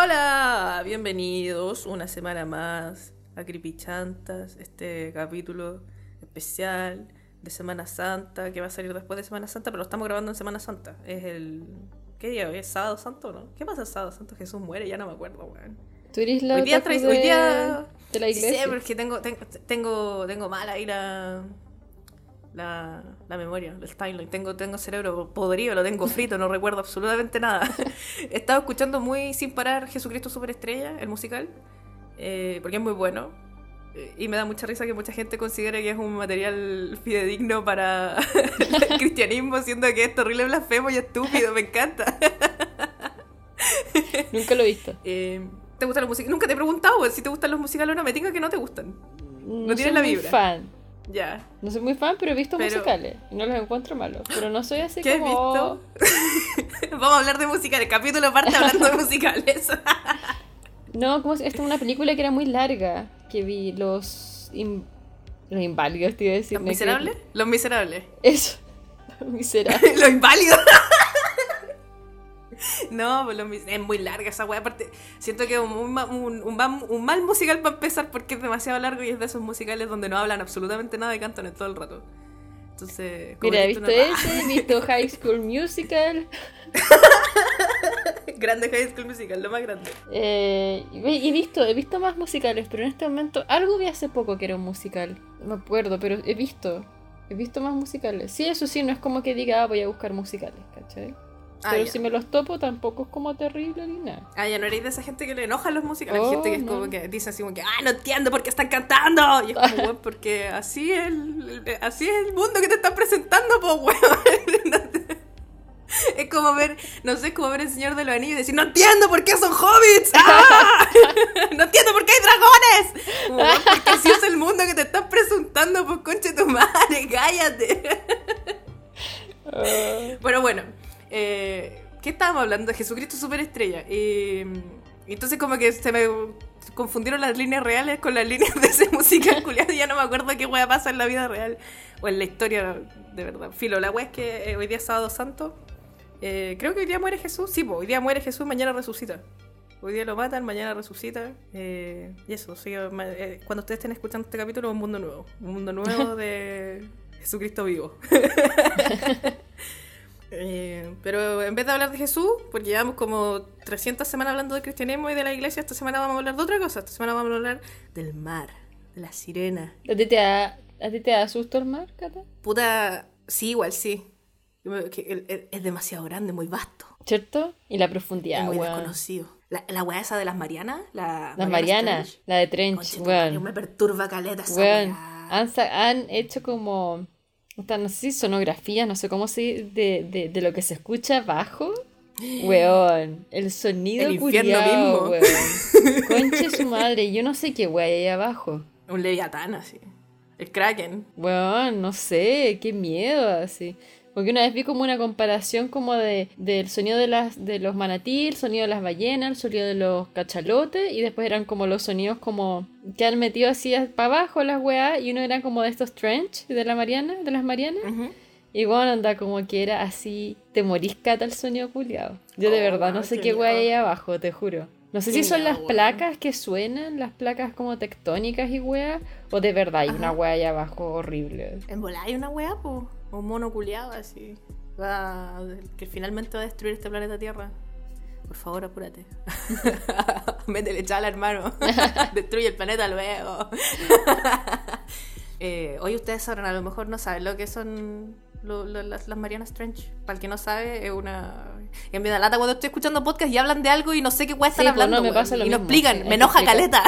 Hola, bienvenidos una semana más a Creepy Chantas, este capítulo especial de Semana Santa que va a salir después de Semana Santa, pero lo estamos grabando en Semana Santa. Es el. ¿Qué día hoy? ¿Es sábado santo no? ¿Qué pasa el sábado santo? Jesús muere, ya no me acuerdo, weón. Tú eres la Hoy día, de, hoy día. de la Sí, iglesia. pero es que tengo, tengo, tengo, tengo mal ahí la. La, memoria, el timeline. Tengo, tengo cerebro podrido, lo tengo frito, no recuerdo absolutamente nada. He estado escuchando muy sin parar Jesucristo Superestrella, el musical, eh, porque es muy bueno. Eh, Y me da mucha risa que mucha gente considere que es un material fidedigno para el cristianismo, siendo que es terrible blasfemo y estúpido, me encanta. Nunca lo he visto. Eh, ¿Te gustan los musicales? Nunca te he preguntado weón, si te gustan los musicales o no, me diga que no te gustan. No, tienes soy la muy vibra. fan. Ya. No soy muy fan, pero he visto Pero- musicales. Y no los encuentro malos. Pero no soy así ¿Qué como. visto? Vamos a hablar de musicales. Capítulo parte hablando de musicales. No, como si- esta es una película que era muy larga. Que vi los. in- Los inválidos, te iba a decir. ¿Los miserables? Los miserables. Eso. Los miserables. Los inválidos. No, pues es muy larga esa weá. Aparte, siento que es un, un, un ma- un mal musical para empezar porque es demasiado largo y es de esos musicales donde no hablan absolutamente nada y cantan en todo el rato. Entonces, Mira, he visto ese, he visto High School Musical. Grande High School Musical, lo más grande. Eh, he visto, he visto más musicales, pero en este momento algo vi hace poco que era un musical. No me acuerdo, pero he visto. He visto más musicales. Sí, eso sí, no es como que diga, ah, voy a buscar musicales, ¿cachai? Ah, pero ya. si me los topo, tampoco es como terrible ni nada. Ah, ya no eréis de esa gente que le enojan los musicales. Hay Oh, gente que es no. como que dice así como que, ah, no entiendo por qué están cantando. Y es como, weón, porque así es el, así es el mundo que te están presentando, pues, weón. Es como ver, no sé, es como ver el Señor de los Anillos y decir, no entiendo por qué son hobbits. ¡Ah! No entiendo por qué hay dragones. Como, porque así es el mundo que te están presentando, pues, conche tu madre, cállate. Ah, Bueno, bueno. Eh, ¿Qué estábamos hablando? Jesucristo Superestrella. Y, entonces como que se me confundieron las líneas reales con las líneas de ese musical culiado ya no me acuerdo qué wea pasa en la vida real o en la historia de verdad. Filo, la wea es que eh, hoy día es sábado santo. Eh, creo que hoy día muere Jesús. Sí, po, hoy día muere Jesús, mañana resucita. Hoy día lo matan, mañana resucita. eh, y eso, sí, eh, cuando ustedes estén escuchando este capítulo, un mundo nuevo. Un mundo nuevo de Jesucristo vivo. Eh, pero en vez de hablar de Jesús, porque llevamos como 300 semanas hablando del cristianismo y de la iglesia, esta semana vamos a hablar de otra cosa. Esta semana vamos a hablar del mar, de la sirena. ¿A ti te da, a ti te da susto el mar, Cata? Puta, sí, igual sí. Es demasiado grande, muy vasto. ¿Cierto? Y la es profundidad, muy weón. desconocido. La, la weá esa de las Marianas, la Las Marianas, la de Trench, madre, weón. Me perturba caleta esa Weón, han, han hecho como, no sé si sonografía, no sé cómo se de, de, de lo que se escucha abajo. Weón, el sonido El infierno culiao, mismo. weón. Conche su madre, yo no sé qué weón hay ahí abajo. Un leviatán así. El kraken. Weón, no sé, qué miedo así. Porque una vez vi como una comparación como de del sonido de las de los manatí, el sonido de las ballenas, el sonido de los cachalotes y después eran como los sonidos como que han metido así para abajo las weas y uno era como de estos trench de la Mariana, de las Marianas. Y bueno, anda como que era así, te morís cata el sonido culiado. Yo de Oh, verdad no sé qué wea hay abajo, te juro. No sé si son las placas que suenan, las placas como tectónicas y wea, o de verdad hay una wea ahí abajo horrible. En volar hay una weá, po. Un mono culiado así. Va, que finalmente va a destruir este planeta Tierra. Por favor, apúrate. Métele chala, hermano. Destruye el planeta luego. eh, hoy ustedes sabrán, a lo mejor no saben lo que son lo- lo- las, las Marianas Trench. Para el que no sabe, es una. Me da lata cuando estoy escuchando podcast y hablan de algo y no sé qué weá están Sí, pues, hablando. no, me weón, pasa lo y no explican. sí, me enoja caleta.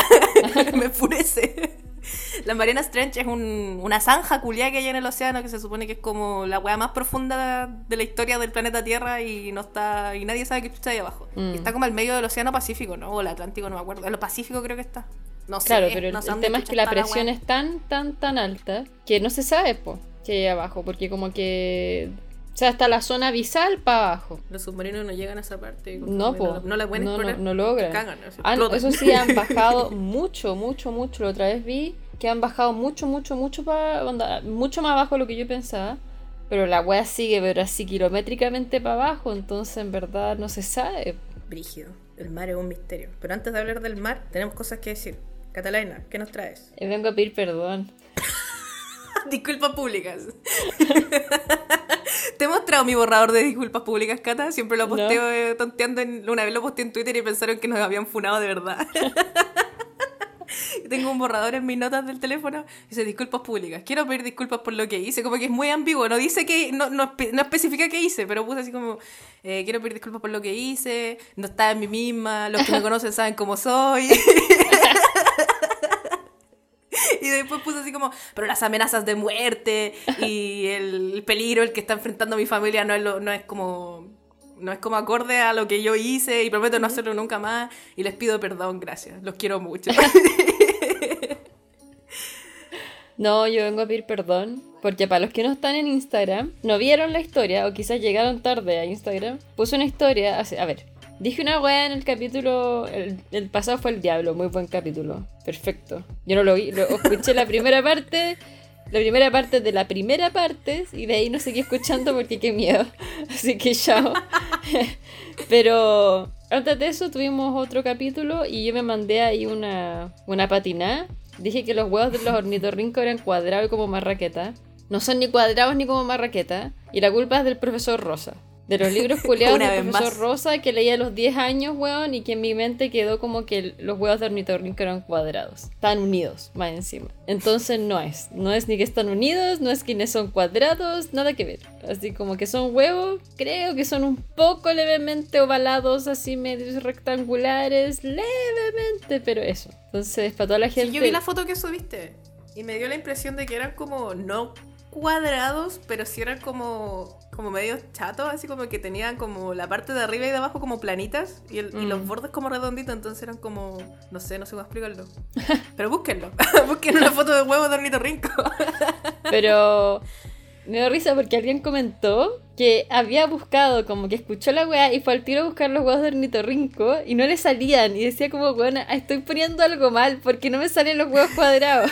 me enfurece. La Mariana Trench es un- una zanja culiada que hay en el océano que se supone que es como la weá más profunda de la historia del planeta Tierra y no está y nadie sabe que está ahí abajo. Mm. Y está como al medio del océano Pacífico, ¿no? O el Atlántico, no me acuerdo. En el Pacífico creo que está. No sé. Claro, pero el, no tema es que la presión es tan, tan, tan alta que no se sabe, po, que hay abajo, porque como que... O sea, hasta la zona abisal para abajo. Los submarinos no llegan a esa parte. No, po. No, no la pueden no, no, explorar. no logran. Cagan, explotan. eso sí, han bajado mucho, mucho, mucho. La otra vez vi que han bajado mucho, mucho, mucho para mucho más abajo de lo que yo pensaba. Pero la wea sigue, pero así kilométricamente para abajo. Entonces, en verdad, no se sabe. Brígido. El mar es un misterio. Pero antes de hablar del mar, tenemos cosas que decir. Catalina, ¿qué nos traes? Eh, vengo a pedir perdón. disculpas públicas. Te he mostrado mi borrador de disculpas públicas, Cata. Siempre lo posteo eh, tonteando. En, una vez lo posteé en Twitter y pensaron que nos habían funado de verdad. Tengo un borrador en mis notas del teléfono. Dice disculpas públicas. Quiero pedir disculpas por lo que hice. Como que es muy ambiguo. No dice que. No, no, no especifica qué hice, pero puse así como. Eh, quiero pedir disculpas por lo que hice. No estaba en mí misma. Los que me conocen saben cómo soy. y después puse así como, pero las amenazas de muerte y el peligro el que está enfrentando mi familia no es, lo, no es como no es como acorde a lo que yo hice y prometo no hacerlo nunca más y les pido perdón, gracias, los quiero mucho. No, yo vengo a pedir perdón porque para los que no están en Instagram, no vieron la historia o quizás llegaron tarde a Instagram, puse una historia, a ver, Dije una weá en el capítulo. El, pasado fue el diablo, muy buen capítulo. Perfecto. Yo no lo vi, lo, escuché la primera parte. La primera parte de la primera parte. Y de ahí no seguí escuchando porque qué miedo. Así que chao. Pero antes de eso tuvimos otro capítulo y yo me mandé ahí una, una patinada. Dije que los huevos de los ornitorrincos eran cuadrados como marraqueta. No son ni cuadrados ni como marraqueta. Y la culpa es del profesor Rosa. De los libros culiados del profesor Rosa que leía a los 10 años, weón, y que en mi mente quedó como que los huevos de ornitorrinco eran cuadrados. Están unidos, más encima. Entonces no es. No es ni que están unidos, no es que son cuadrados, nada que ver. Así como que son huevos, creo que son un poco levemente ovalados, así medios rectangulares, levemente, pero eso. Entonces, para toda la gente... Sí, yo vi la foto que subiste y me dio la impresión de que eran como no cuadrados, pero sí eran como, como medio chatos, así como que tenían como la parte de arriba y de abajo como planitas y, los mm. bordes como redonditos, entonces eran como, no sé, no sé cómo explicarlo. Pero búsquenlo, busquen una foto de huevo de ornitorrinco. pero me dio risa porque alguien comentó que había buscado, como que escuchó la weá y fue al tiro a buscar los huevos de ornitorrinco y no le salían y decía como, bueno, estoy poniendo algo mal porque no me salen los huevos cuadrados.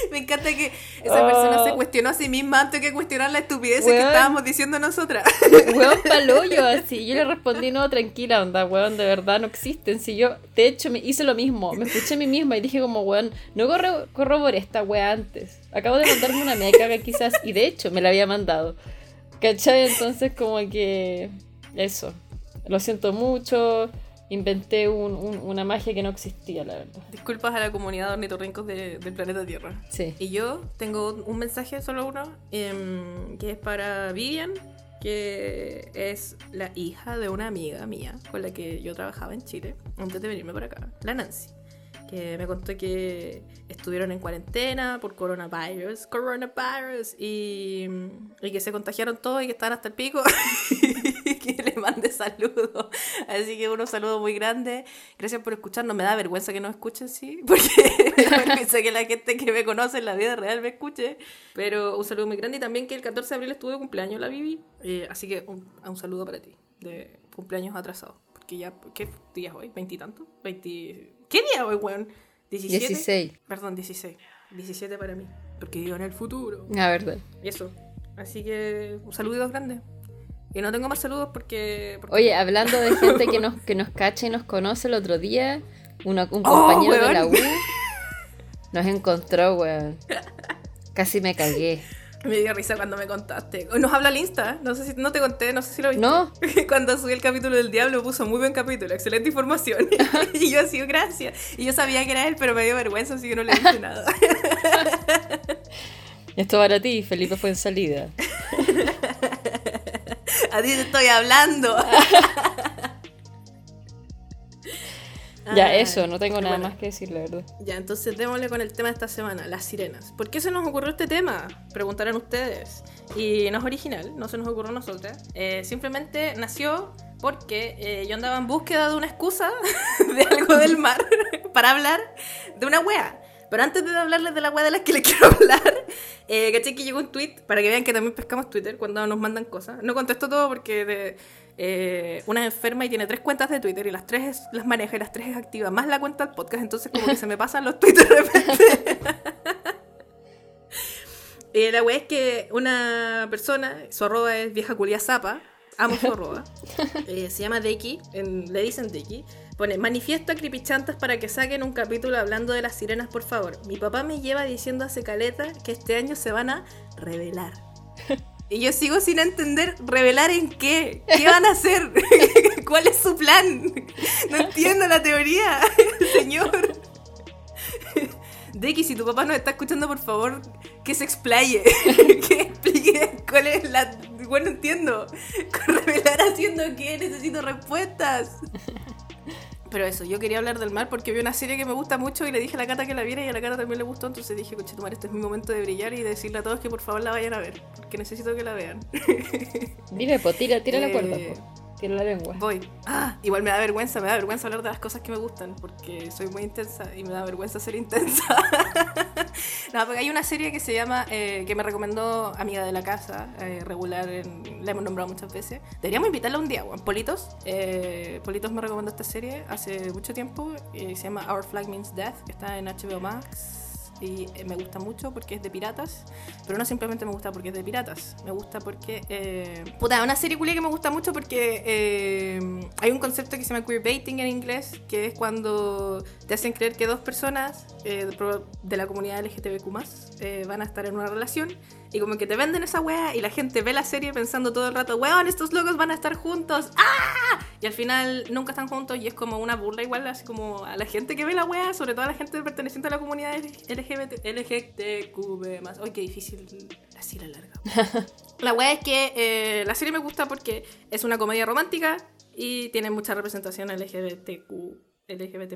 Me encanta que esa persona se ah. cuestionó a sí misma antes que cuestionar la estupidez que estábamos diciendo nosotras. Weón paloyo, así. Yo le respondí, no, tranquila, onda, weón, de verdad no existen. Si yo, de hecho, me hice lo mismo. Me escuché a mí misma y dije como, weón, no corroboré esta weá antes. Acabo de mandarme una meca quizás, y de hecho me la había mandado. ¿Cachai? Entonces como que... Eso. Lo siento mucho inventé una magia que no existía, la verdad. Disculpas a la comunidad de ornitorrincos del planeta Tierra. Sí. Y yo tengo un mensaje, solo uno, em, que es para Vivian, que es la hija de una amiga mía con la que yo trabajaba en Chile antes de venirme para acá, la Nancy que me contó que estuvieron en cuarentena por coronavirus, coronavirus, y, y que se contagiaron todos y que estaban hasta el pico. le mande saludos. Así que unos saludos muy grandes. Gracias por escucharnos. Me da vergüenza que nos escuchen, sí, porque me da vergüenza que la gente que me conoce en la vida real me escuche. Pero un saludo muy grande y también que el 14 de abril estuvo de cumpleaños la Vivi. Eh, así que un, un saludo para ti, de cumpleaños atrasado. Porque ya, ¿qué día es hoy? ¿Veintitantos? ¿Veinti...? ¿Qué día hoy, weón? ¿17? 16. Perdón, 16. 17 para mí. Porque vivo en el futuro. La verdad. Y eso. Así que un saludo grande. Y no tengo más saludos porque, Oye, hablando de gente que nos, que nos cacha y nos conoce el otro día, un oh, compañero de la U nos encontró, weón. Casi me cagué. Me dio risa cuando me contaste. Nos habla el Insta, no sé si no te conté, no sé si lo viste. No. Cuando subí el capítulo del diablo puso muy buen capítulo, excelente información. y yo así, gracias. Y yo sabía que era él, pero me dio vergüenza, así que no le dije nada. Esto para ti, Felipe fue en salida. A ti te estoy hablando. Ya, ah, eso, no tengo nada más que decir, la verdad. Ya, entonces démosle con el tema de esta semana, las sirenas. ¿Por qué se nos ocurrió este tema? Preguntarán ustedes. Y no es original, no se nos ocurrió a nosotras. Eh, simplemente nació porque eh, yo andaba en búsqueda de una excusa de algo del mar para hablar de una wea. Pero antes de hablarles de la wea de las que les quiero hablar, eh, caché que llegó un tweet para que vean que también pescamos Twitter cuando nos mandan cosas. No contesto todo porque de, eh, una es enferma y tiene tres cuentas de Twitter y las tres las maneja y las tres es activa, más la cuenta del podcast, entonces como que se me pasan los tweets de repente. y la wea es que una persona, su arroba es vieja culia zapa, amo su arroba. Eh, se llama Deki, en- le dicen Deki. Pone, manifiesto a Creepychantas para que saquen un capítulo hablando de las sirenas, por favor. Mi papá me lleva diciendo hace caleta que este año se van a revelar. Y yo sigo sin entender, ¿revelar en qué? ¿Qué van a hacer? ¿Cuál es su plan? No entiendo la teoría, señor. Deki, si tu papá nos está escuchando, por favor, que se explaye. que explique cuál es la... Bueno, no entiendo. ¿Revelar haciendo qué? Necesito respuestas. Pero eso, yo quería hablar del mar porque vi una serie que me gusta mucho y le dije a la Cata que la viera y a la Cata también le gustó, entonces dije, coche, tomar este es mi momento de brillar y decirle a todos que por favor la vayan a ver, porque necesito que la vean. Dime, po, tira, tira la Eh, cuerda, po. Tira la lengua. Voy. Ah, igual me da vergüenza, me da vergüenza hablar de las cosas que me gustan, porque soy muy intensa y me da vergüenza ser intensa. no, porque hay una serie que se llama, eh, que me recomendó amiga de la casa, eh, regular, la hemos nombrado muchas veces. Deberíamos invitarla un día, Juan. Politos. eh, Politos me recomendó esta serie hace mucho tiempo, se llama Our Flag Means Death, está en HBO Max. Y eh, me gusta mucho porque es de piratas, pero no simplemente me gusta porque es de piratas, me gusta porque... Eh... Puta, una serie culia que me gusta mucho porque eh, hay un concepto que se llama queerbaiting en inglés, que es cuando te hacen creer que dos personas eh, de la comunidad LGTBQ+, eh, van a estar en una relación y como que te venden esa wea y la gente ve la serie pensando todo el rato, weón, estos locos van a estar juntos, ¡ah! Y al final nunca están juntos y es como una burla igual, así como a la gente que ve la wea, sobre todo a la gente perteneciente a la comunidad LGBT, LGTQB+. Ay, qué difícil, así la larga. la wea es que eh, la serie me gusta porque es una comedia romántica y tiene mucha representación LGBTQ, LGBT+.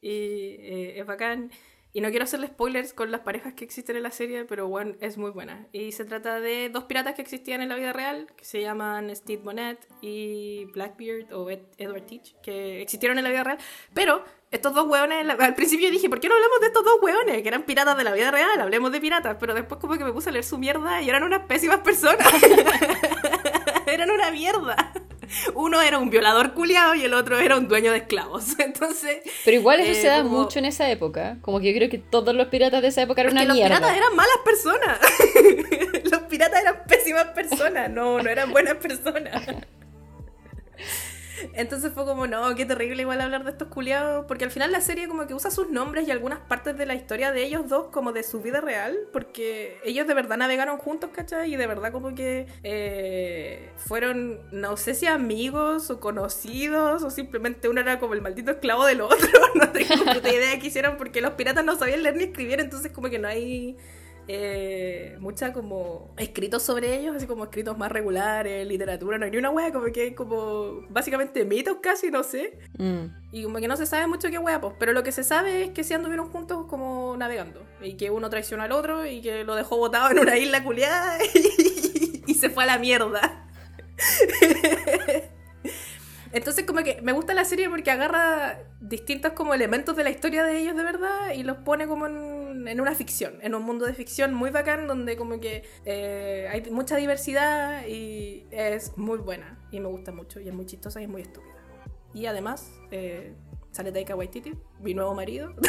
Y eh, es bacán. Y no quiero hacerle spoilers con las parejas que existen en la serie, pero bueno, es muy buena. Y se trata de dos piratas que existían en la vida real, que se llaman Steve Bonnet y Blackbeard o Ed- Edward Teach, que existieron en la vida real. Pero estos dos hueones, al principio dije, ¿por qué no hablamos de estos dos hueones? Que eran piratas de la vida real, hablemos de piratas. Pero después como que me puse a leer su mierda y eran unas pésimas personas. eran una mierda. Uno era un violador culiado y el otro era un dueño de esclavos. Entonces... Pero igual eso eh, se da como- mucho en esa época. Como que yo creo que todos los piratas de esa época eran Es que una los mierda. piratas eran malas personas. los piratas eran pésimas personas. No, no eran buenas personas. Entonces fue como, no, qué terrible igual hablar de estos culiados. Porque al final la serie como que usa sus nombres y algunas partes de la historia de ellos dos como de su vida real. Porque ellos de verdad navegaron juntos, ¿cachai? Y de verdad como que eh, fueron, no sé si amigos o conocidos o simplemente uno era como el maldito esclavo del otro. No tengo puta idea qué hicieron porque los piratas no sabían leer ni escribir. Entonces como que no hay eh, mucha como escritos sobre ellos, así como escritos más regulares, literatura, no hay ni una wea, como que hay como básicamente mitos casi, no sé. Mm. Y como que no se sabe mucho qué wea, pues, pero lo que se sabe es que se anduvieron juntos como navegando. Y que uno traicionó al otro y que lo dejó botado en una isla culiada y, y se fue a la mierda. Entonces como que me gusta la serie porque agarra distintos como elementos de la historia de ellos de verdad y los pone como en, en una ficción, en un mundo de ficción muy bacán donde como que eh, hay mucha diversidad y es muy buena y me gusta mucho y es muy chistosa y es muy estúpida. Y además eh, sale Taika Waititi, mi nuevo marido.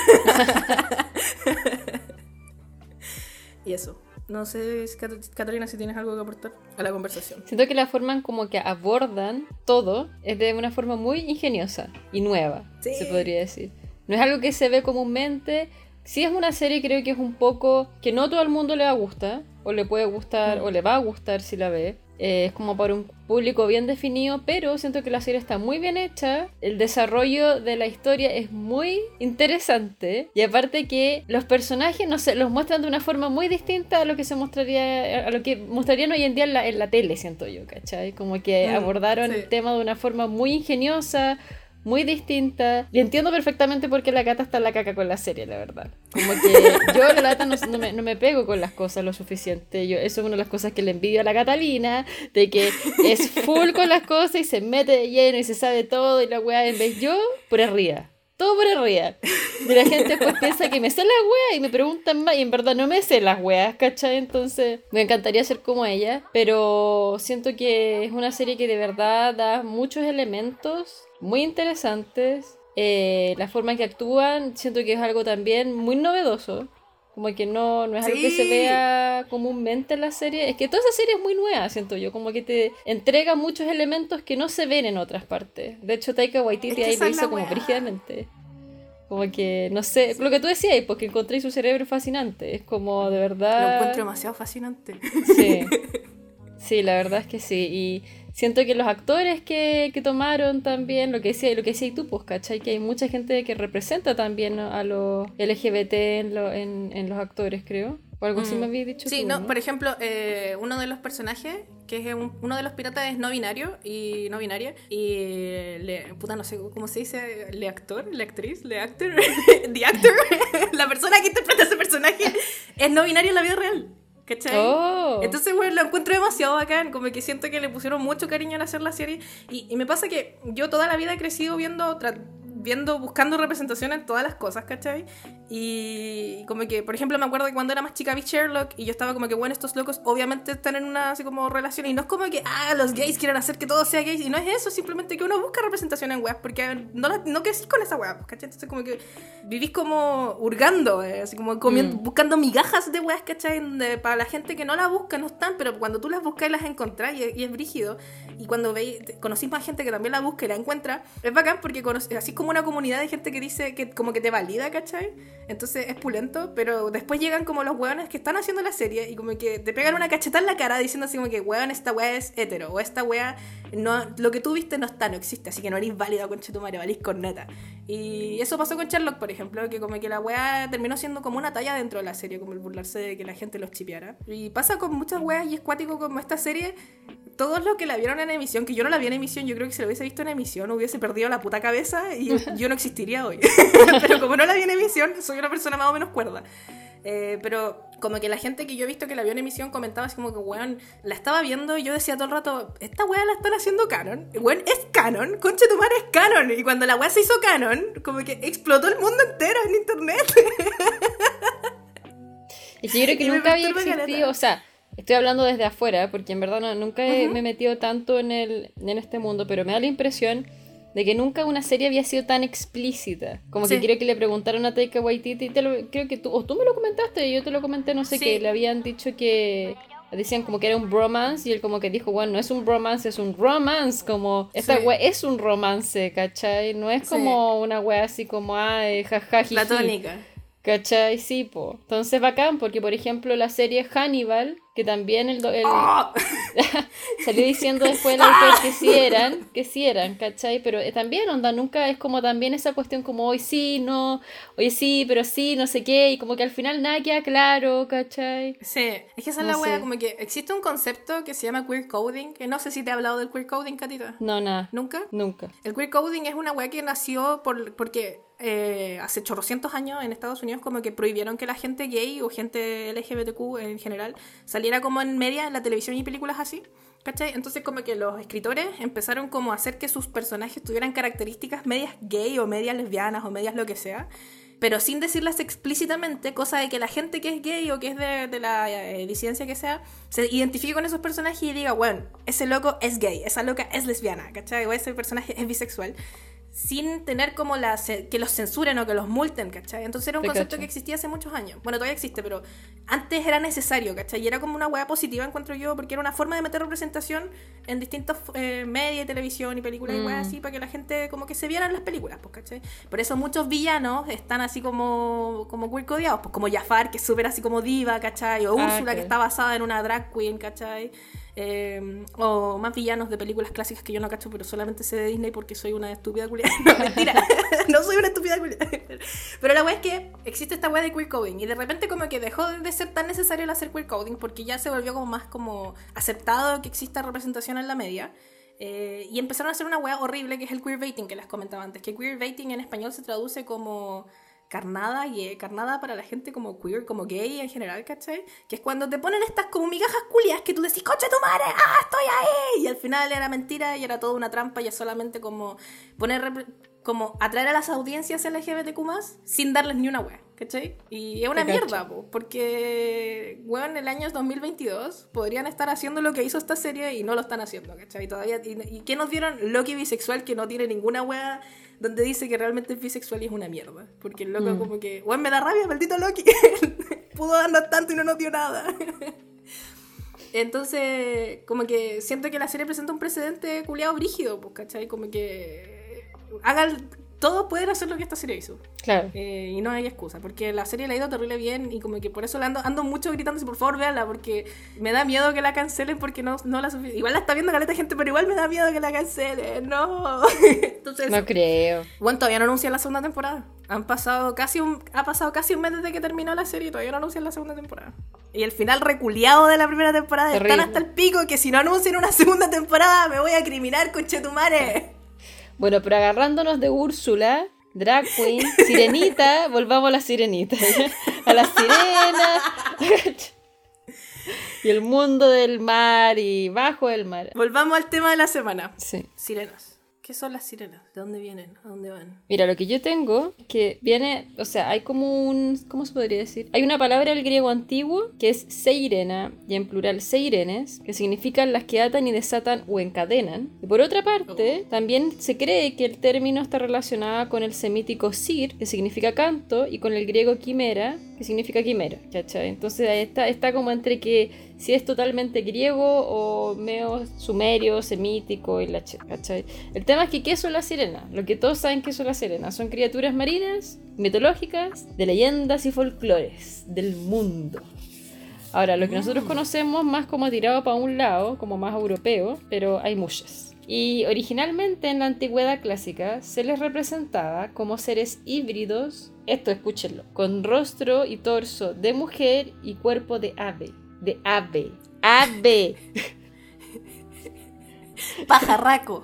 y eso. No sé, Cat- Catalina, si tienes algo que aportar a la conversación. Siento que la forma en como que abordan todo es de una forma muy ingeniosa y nueva, Sí. se podría decir. No es algo que se ve comúnmente. Si es una serie, creo que es un poco que no todo el mundo le va a gustar, o le puede gustar, Mm. o le va a gustar si la ve. Eh, es como para un público bien definido, pero siento que la serie está muy bien hecha. El desarrollo de la historia es muy interesante. Y aparte que los personajes, no sé, los muestran de una forma muy distinta a lo que se mostraría, a lo que mostrarían hoy en día en la, en la tele, siento yo, ¿cachai? Como que abordaron sí. el tema de una forma muy ingeniosa, muy distinta. Y entiendo perfectamente por qué la gata está en la caca con la serie, la verdad. Como que yo, la lata, no, no me, no me pego con las cosas lo suficiente. Yo, eso es una de las cosas que le envidio a la Catalina, de que es full con las cosas y se mete de lleno y se sabe todo y la weá en vez yo, por arriba. Todo por arriba. Y la gente pues piensa que me sé las weas y me preguntan más y en verdad no me sé las weas, ¿cachai? Entonces me encantaría ser como ella, pero siento que es una serie que de verdad da muchos elementos muy interesantes. Eh, la forma en que actúan siento que es algo también muy novedoso. Como que no, no es algo que se vea comúnmente en la serie. Es que toda esa serie es muy nueva, siento yo. Como que te entrega muchos elementos que no se ven en otras partes. De hecho, Taika Waititi Es que ahí lo hizo como brígidamente. Como que, no sé, lo que tú decías, porque encontré su cerebro fascinante. Es como, de verdad... Lo encuentro demasiado fascinante. Sí. Sí, la verdad es que sí. Y siento que los actores que, que tomaron también, lo que decía, lo que decías tú, pues, ¿cachai? Que hay mucha gente que representa también a los LGBT en, lo- en, en los actores, creo. O algo así Mm. me habías dicho Sí, tú, no, por ejemplo, eh, uno de los personajes, que es un- uno de los piratas es no binario y no binaria, y le, puta, no sé cómo se dice, le actor, le actriz, le actor, the actor, la persona que interpreta ese personaje es no binario en la vida real. ¿Cachai? Oh. Entonces, bueno, lo encuentro demasiado bacán, como que siento que le pusieron mucho cariño al hacer la serie. Y, y me pasa que yo toda la vida he crecido viendo, viendo, buscando representación en todas las cosas, ¿cachai? Y como que, por ejemplo, me acuerdo que cuando era más chica vi Sherlock y yo estaba como que, bueno, estos locos obviamente están en una así como relación y no es como que, ah, los gays quieren hacer que todo sea gay y no es eso, simplemente que uno busca representación en weas porque no, la- no crecís con esa wea, ¿cachai? Entonces como que vivís como hurgando, eh, así como comiendo, Mm. buscando migajas de weas, ¿cachai? Donde para la gente que no la busca no están, pero cuando tú las buscas y las encontrás y, y es brígido. Y cuando veis, conocís más gente que también la busca y la encuentra, es bacán porque conoce- así como una comunidad de gente que dice que como que te valida, ¿cachai? Entonces es pulento, pero después llegan como los weones que están haciendo la serie y como que te pegan una cachetada en la cara diciendo así como que, weón, esta wea es hetero, o esta wea, no, lo que tú viste no está, no existe, así que no eres válida, concha tu madre, valís corneta. Y eso pasó con Sherlock, por ejemplo, que como que la wea terminó siendo como una talla dentro de la serie, como el burlarse de que la gente los chipeara. Y pasa con muchas weas y es cuático como esta serie, todos los que la vieron en emisión, que yo no la vi en emisión, yo creo que si la hubiese visto en emisión hubiese perdido la puta cabeza y yo no existiría hoy. pero como no la vi en emisión, soy una persona más o menos cuerda. Eh, pero como que la gente que yo he visto que la vio en emisión comentaba así como que, weón, la estaba viendo y yo decía todo el rato, esta weá la están haciendo canon. Weón, es canon, concha tu madre es canon. Y cuando la weá se hizo canon, como que explotó el mundo entero en internet. Que yo creo que Y nunca había existido, o sea, estoy hablando desde afuera, porque en verdad no, nunca he- me he metido tanto en, el, en este mundo, pero me da la impresión de que nunca una serie había sido tan explícita. Como Sí. que creo que le preguntaron a Taika Waititi, y te lo- creo que tú, o tú me lo comentaste, y yo te lo comenté, no sé, Sí. que le habían dicho que decían como que era un bromance y él como que dijo, bueno, no es un bromance, es un romance, como esta Sí. wea es un romance, ¿cachai? No es Sí. como una wea así como, ay, jaja, jiji". Platónica. ¿Cachai? Sí, po. Entonces bacán, porque por ejemplo la serie Hannibal, que también el, ¡Oh! salió diciendo después el autor que sí eran, que sí eran, ¿cachai? Pero eh, también, onda, nunca es como también esa cuestión como hoy sí, no, hoy sí, pero sí, no sé qué, y como que al final nada queda claro, ¿cachai? Sí, es que esa es No la wea, como que existe un concepto que se llama queer coding, que no sé si te he hablado del queer coding, Catita. No, nada, ¿Nunca? nunca. El queer coding es una weá que nació por, porque eh, hace chorrocientos años en Estados Unidos como que prohibieron que la gente gay o gente LGBTQ en general saliera como en media, en la televisión y películas así. ¿Cachai? Entonces como que los escritores empezaron como a hacer que sus personajes tuvieran características medias gay o medias lesbianas o medias lo que sea. Pero sin decirlas explícitamente, cosa de que la gente que es gay o que es de, de la eh, disidencia que sea, se identifique con esos personajes y diga, bueno, ese loco es gay, esa loca es lesbiana, ¿cachai? O ese personaje es bisexual sin tener como la que los censuren o que los multen, ¿cachai? Entonces era un Te concepto cacho. que existía hace muchos años. Bueno, todavía existe, pero antes era necesario, ¿cachai? Y era como una hueá positiva, encuentro yo, porque era una forma de meter representación en distintos eh, medios, televisión y películas y Mm. weas así, para que la gente como que se vieran las películas, pues, ¿cachai? Por eso muchos villanos están así como, como pues como Jafar, que es súper así como diva, ¿cachai? O Ah, Úrsula, que está basada en una drag queen, ¿cachai? Eh, o más villanos de películas clásicas que yo no cacho, pero solamente sé de Disney porque soy una estúpida culiada. No, mentira. no soy una estúpida culiada. Pero la wea es que existe esta wea de queer coding y de repente como que dejó de ser tan necesario el hacer queer coding porque ya se volvió como más como aceptado que exista representación en la media. Eh, y empezaron a hacer una wea horrible que es el queerbaiting que les comentaba antes. Que queerbaiting en español se traduce como carnada y eh, carnada para la gente como queer, como gay en general, ¿cachai? Que es cuando te ponen estas como migajas culias que tú decís, coche tu madre, ah, estoy ahí. Y al final era mentira y era toda una trampa y es solamente como poner, como atraer a las audiencias LGBTQ sin darles ni una wea. ¿Cachai? Y es una Te mierda, po, porque, weón, en el año 2022 podrían estar haciendo lo que hizo esta serie y no lo están haciendo, ¿cachai? Todavía, y, ¿y qué nos dieron? Loki bisexual que no tiene ninguna wea donde dice que realmente es bisexual y es una mierda. Porque el loco Mm. como que, weón, me da rabia, maldito Loki. Pudo darnos tanto y no nos dio nada. Entonces, como que siento que la serie presenta un precedente culiado brígido, pues, ¿cachai? Como que hagan, todos pueden hacer lo que esta serie hizo. Claro. Eh, y no hay excusa, porque la serie la ha ido terrible bien y como que por eso le ando, ando mucho gritando, por favor véanla, porque me da miedo que la cancelen porque no, no la Igual la está viendo caleta gente, pero igual me da miedo que la cancelen, no. Entonces, No creo. bueno, todavía no anuncian la segunda temporada. Han pasado casi un, ha pasado casi un mes desde que terminó la serie y todavía no anuncian la segunda temporada. Y el final reculeado de la primera temporada Terrible. están hasta el pico que si no anuncian una segunda temporada me voy a criminar, conchetumare. Bueno, pero agarrándonos de Úrsula, Drag Queen, Sirenita, volvamos a la Sirenita. A la sirena. Y el mundo del mar y bajo el mar. Volvamos al tema de la semana. Sí. Sirenas. ¿Qué son las sirenas? ¿De dónde vienen? ¿A dónde van? Mira, lo que yo tengo, que viene, o sea, hay como un, ¿cómo se podría decir? Hay una palabra del griego antiguo que es seirena, y en plural seirenes, que significan las que atan y desatan o encadenan. Y por otra parte, también se cree que el término está relacionado con el semítico sir, que significa canto, y con el griego quimera, que significa quimera, ¿cachai? Entonces ahí está, está como entre que si es totalmente griego o medio sumerio, semítico y la ch- ¿cachai? El tema es que ¿qué son las sirenas? Lo que todos saben que son las sirenas. Son criaturas marinas, mitológicas, de leyendas y folclores del mundo. Ahora, lo que nosotros conocemos más como tirado para un lado, como más europeo, pero hay muchas. Y originalmente en la antigüedad clásica se les representaba como seres híbridos, esto escúchenlo, con rostro y torso de mujer y cuerpo de ave. De ave. Ave. Pajarraco.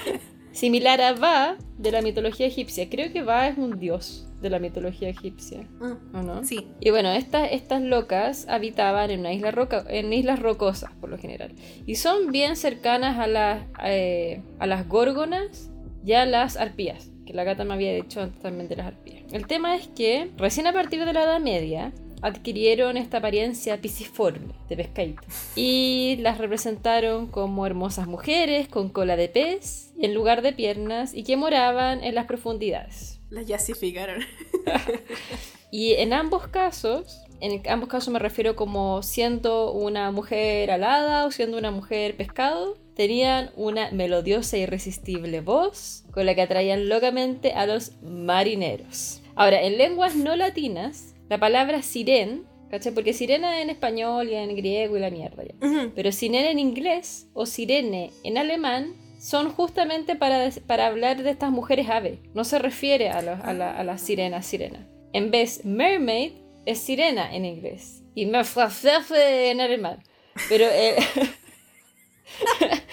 Similar a Va de la mitología egipcia. Creo que Va es un dios de la mitología egipcia. ¿O no? Sí. Y bueno, estas, estas locas habitaban en una isla roca, en islas rocosas, por lo general. Y son bien cercanas a las, eh, a las górgonas y a las arpías. Que la gata me había dicho antes también de las arpías. El tema es que recién a partir de la Edad Media adquirieron esta apariencia pisiforme de pescadito. Y las representaron como hermosas mujeres con cola de pez en lugar de piernas y que moraban en las profundidades. Las yasificaron. Y en ambos casos, en ambos casos me refiero como siendo una mujer alada o siendo una mujer pescado, tenían una melodiosa e irresistible voz con la que atraían locamente a los marineros. Ahora, en lenguas no latinas, la palabra siren, ¿cachai? Porque sirena en español y en griego y la mierda ya. Ujú. Pero sirena en inglés o sirene en alemán son justamente para, para hablar de estas mujeres ave. No se refiere a, los- a la, a las sirenas sirena. En vez mermaid es sirena en inglés y merfafefe en alemán. Pero eh,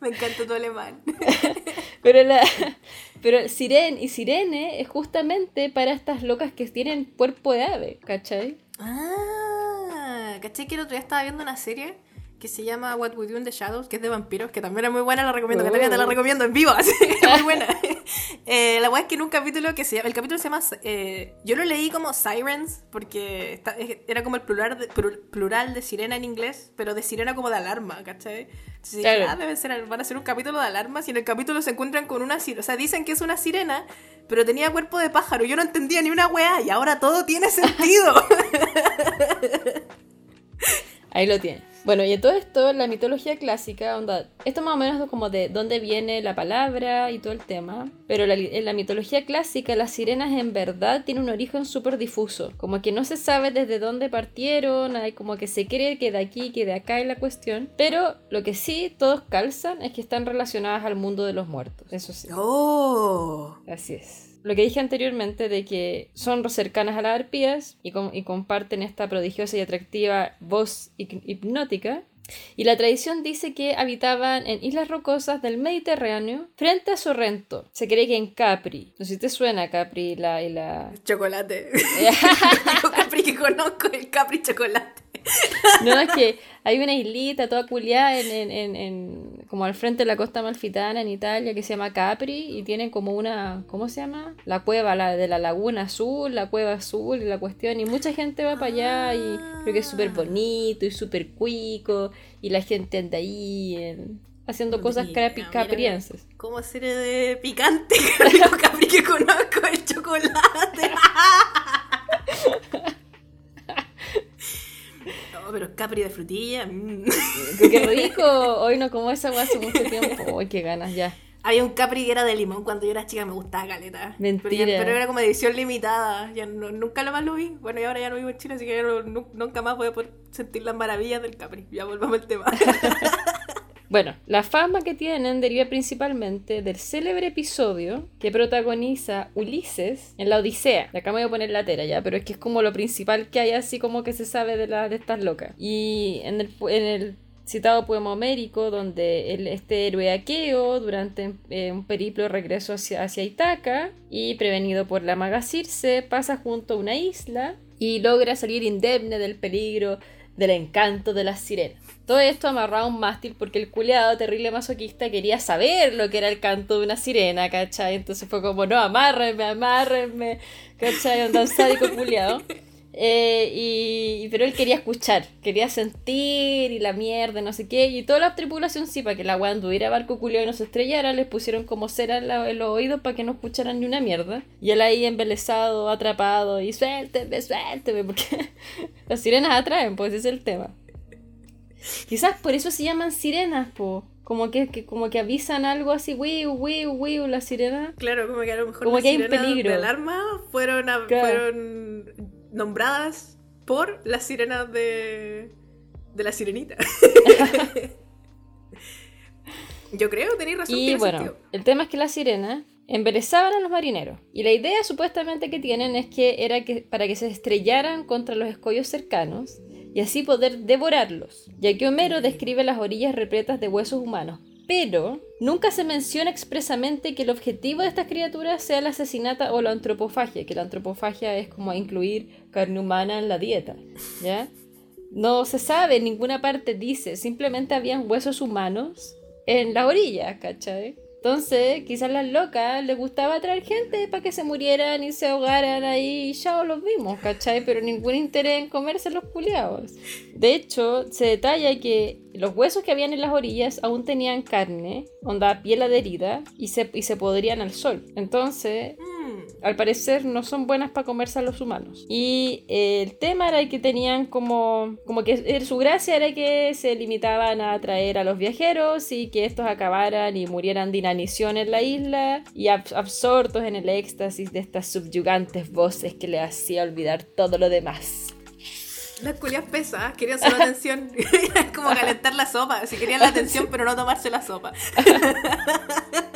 Me encanta tu alemán. Pero la. Pero siren y sirene es justamente para estas locas que tienen cuerpo de ave, ¿cachai? Ah, ¿cachai que el otro día estaba viendo una serie que se llama What We Do in the Shadows, que es de vampiros, que también es muy buena, la recomiendo, que también te la Oh. recomiendo en vivo, así, es muy buena. Eh, la weá es que en un capítulo que se llama, el capítulo se llama, eh, yo lo leí como Sirens, porque está- es- era como el plural de, plu- plural de sirena en inglés, pero de sirena como de alarma, ¿cachai? Entonces dije, Claro. ah, deben ser, van a ser un capítulo de alarmas y en el capítulo se encuentran con una sirena, o sea, dicen que es una sirena, pero tenía cuerpo de pájaro, yo no entendía ni una weá y ahora todo tiene sentido. Ahí lo tiene. Bueno, y en todo esto, la mitología clásica, onda, esto más o menos es como de dónde viene la palabra y todo el tema, pero la- en la mitología clásica las sirenas en verdad tienen un origen súper difuso, como que no se sabe desde dónde partieron, hay como que se cree que de aquí, que de acá es la cuestión, pero lo que sí todos calzan es que están relacionadas al mundo de los muertos, eso sí. Oh. Así es. Lo que dije anteriormente de que son cercanas a las arpías y, com- y comparten esta prodigiosa y atractiva voz hip- hipnótica. Y la tradición dice que habitaban en islas rocosas del Mediterráneo frente a Sorrento. Se cree que en Capri. No sé si te suena Capri la... Y la... Chocolate. El Capri que conozco, el Capri chocolate. No, es que hay una islita toda culiada en, en, en, como al frente de la costa malfitana en Italia que se llama Capri y tienen como una, ¿cómo se llama? La cueva la, de la laguna azul, la cueva azul y la cuestión y mucha gente va para allá y creo que es súper bonito y súper cuico y la gente anda ahí en- haciendo cosas Mira, caprienses. ¿Cómo hacer de picante? Capri que conozco el chocolate. No, pero capri de frutilla. mm. ¡Qué rico! Hoy no como esa agua hace mucho tiempo. ¡Ay, qué ganas ya! Había un capri que era de limón cuando yo era chica, me gustaba caleta. Mentira. Pero, ya- pero era como edición limitada. Ya no- nunca lo más lo vi. Bueno, y ahora ya no vivo en Chile, así que ya no- nu- nunca más voy a poder sentir las maravillas del capri. Ya volvamos al tema. Bueno, la fama que tienen deriva principalmente del célebre episodio que protagoniza Ulises en la Odisea. Acá me voy a poner la tera ya, pero es que es como lo principal que hay así como que se sabe de, la, de estas locas. Y en el, citado poema homérico, donde el, este héroe aqueo, durante eh, un periplo regreso hacia, hacia Itaca, y prevenido por la maga Circe, pasa junto a una isla y logra salir indemne del peligro del encanto de las sirenas. Todo esto amarrado a un mástil porque el culeado terrible masoquista quería saber lo que era el canto de una sirena, ¿cachai? Entonces fue como, no, amárrenme, amárrenme, ¿cachai? Un sádico culeado. Eh, y, pero él quería escuchar, quería sentir y la mierda, no sé qué. Y toda la tripulación, sí, para que la weá anduviera barco culiao y no se estrellara, les pusieron como cera en, la- en los oídos para que no escucharan ni una mierda. Y él ahí embelesado, atrapado y suélteme, suélteme, porque las sirenas atraen, pues ese es el tema. Quizás por eso se llaman sirenas, po. Como que, que- como que avisan algo así, wiu, wiu, wiu, la sirena. claro, como que a lo mejor Como las que hay un peligro. de alarma fueron, a- Claro. fueron nombradas por las sirenas de, de la sirenita. Yo creo, tenéis razón. Y bueno, sentido. el tema es que las sirenas embelezaban a los marineros. Y la idea supuestamente que tienen es que era que para que se estrellaran contra los escollos cercanos y así poder devorarlos, ya que Homero describe las orillas repletas de huesos humanos. Pero nunca se menciona expresamente que el objetivo de estas criaturas sea la asesinata o la antropofagia, que la antropofagia es como incluir carne humana en la dieta, ¿ya? No se sabe, ninguna parte dice, simplemente habían huesos humanos en la orilla, ¿cachai? Entonces, quizás las locas les gustaba traer gente para que se murieran y se ahogaran ahí y ya los vimos, ¿cachai? Pero ningún interés en comerse los culiados. De hecho, se detalla que los huesos que habían en las orillas aún tenían carne, onda piel adherida, y se, y se podrían al sol. Entonces, al parecer no son buenas para comerse a los humanos. Y eh, el tema era que tenían como, como que eh, su gracia era que se limitaban a atraer a los viajeros y que estos acabaran y murieran de inanición en la isla y ab- absortos en el éxtasis de estas subyugantes voces que le hacía olvidar todo lo demás. Las culias pesadas querían solo atención. Como calentar la sopa. Si querían la atención, pero no tomarse la sopa.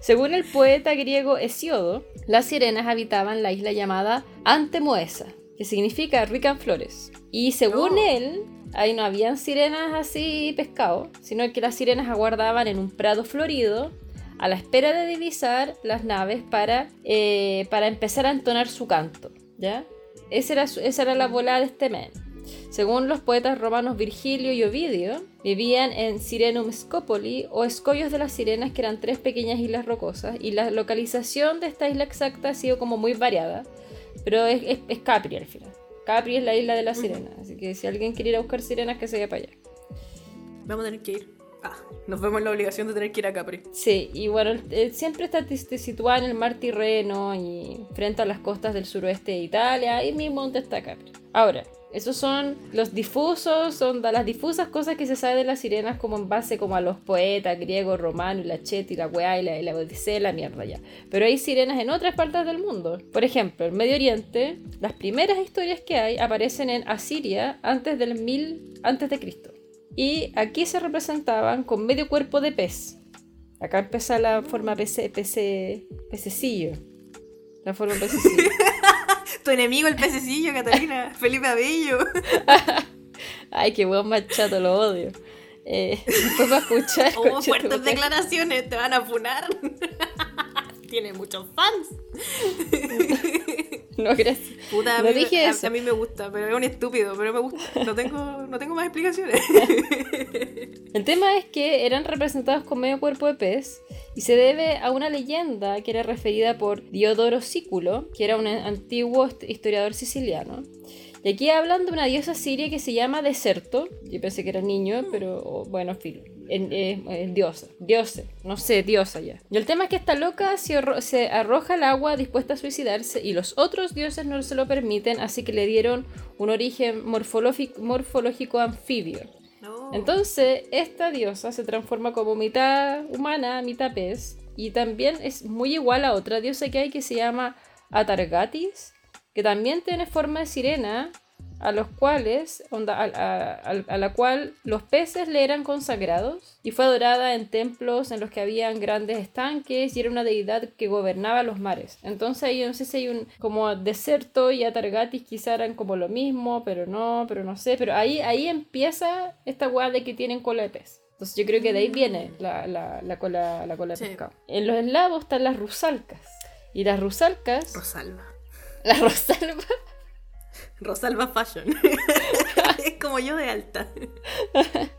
Según el poeta griego Hesiodo, las sirenas habitaban la isla llamada Antemoesa, que significa rica en flores. Y según Oh. él, ahí no habían sirenas así pescado, sino que las sirenas aguardaban en un prado florido a la espera de divisar las naves para, eh, para empezar a entonar su canto. ¿ya? Esa era, su- esa era la volada de este men. Según los poetas romanos Virgilio y Ovidio, vivían en Sirenum Scopoli o escollos de las sirenas, que eran tres pequeñas islas rocosas, y la localización de esta isla exacta ha sido como muy variada, pero es, es- es Capri al final. Capri es la isla de las sirenas, así que si alguien quiere ir a buscar sirenas, que se vaya para allá. Vamos a tener que ir. Ah, nos vemos en la obligación de tener que ir a Capri. Sí, y bueno, eh, siempre está situada en el mar Tirreno y frente a las costas del suroeste de Italia, y mismo donde está Capri. Ahora, esos son los difusos, son las difusas cosas que se sabe de las sirenas como en base como a los poetas griegos, romanos, y la Chet la weá y la, y la Odisea la mierda ya. Pero hay sirenas en otras partes del mundo. Por ejemplo, en Medio Oriente, las primeras historias que hay aparecen en Asiria antes del 1000 antes de Cristo. Y aquí se representaban con medio cuerpo de pez. Acá empieza la forma pece, pece, pececillo. La forma pececillo. Tu enemigo, el pececillo, Catalina. Felipe Abello. Ay, qué buen machato, lo odio. Eh, después va a escuchar. Oh, fuertes declaraciones. Te van a funar. Tiene muchos fans. No, gracias. Puta, a, No mí, dije a- eso. a mí me gusta, pero es un estúpido, pero me gusta. No tengo, no tengo más explicaciones. El tema es que eran representados con medio cuerpo de pez y se debe a una leyenda que era referida por Diodoro Sículo, que era un antiguo hist- historiador siciliano. Y aquí hablan de una diosa siria que se llama Deserto. Yo pensé que era niño, pero o, bueno, filo. En- es diosa, diose, no sé, diosa ya. Y el tema es que esta loca se, arro- se arroja al agua dispuesta a suicidarse y los otros dioses no se lo permiten, así que le dieron un origen morfológico, morfológico anfibio. No. Entonces, esta diosa se transforma como mitad humana, mitad pez. Y también es muy igual a otra diosa que hay que se llama Atargatis, que también tiene forma de sirena, a los cuales, onda, a, a- a- a la cual los peces le eran consagrados y fue adorada en templos en los que habían grandes estanques y era una deidad que gobernaba los mares. Entonces ahí no sé si hay un como deserto y Atargatis quizá eran como lo mismo, pero no, pero no sé, pero ahí, ahí empieza esta weá de que tienen cola de pez. Entonces yo creo que de ahí viene la, la- la cola, la cola de Sí. pescado. En los eslavos están las rusalcas. Y las rusalcas, Rosalba. las rosalvas Rosalba Fashion. es como yo de alta.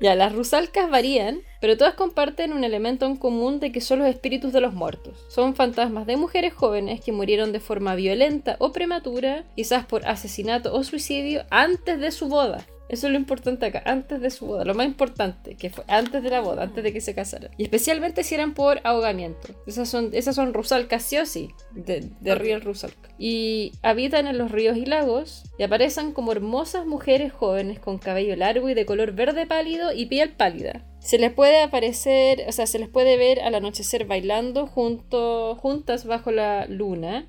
Ya, las rusalcas varían, pero todas comparten un elemento en común de que son los espíritus de los muertos. Son fantasmas de mujeres jóvenes que murieron de forma violenta o prematura, quizás por asesinato o suicidio, antes de su boda. Eso es lo importante acá, antes de su boda, lo más importante, que fue antes de la boda, antes de que se casaran. Y especialmente si eran por ahogamiento. Esas son, esas son rusalcas sí o sí, de, de Real Rusalka. Y habitan en los ríos y lagos y aparecen como hermosas mujeres jóvenes con cabello largo y de color verde pálido y piel pálida. Se les puede aparecer, o sea, se les puede ver al anochecer bailando junto, juntas bajo la luna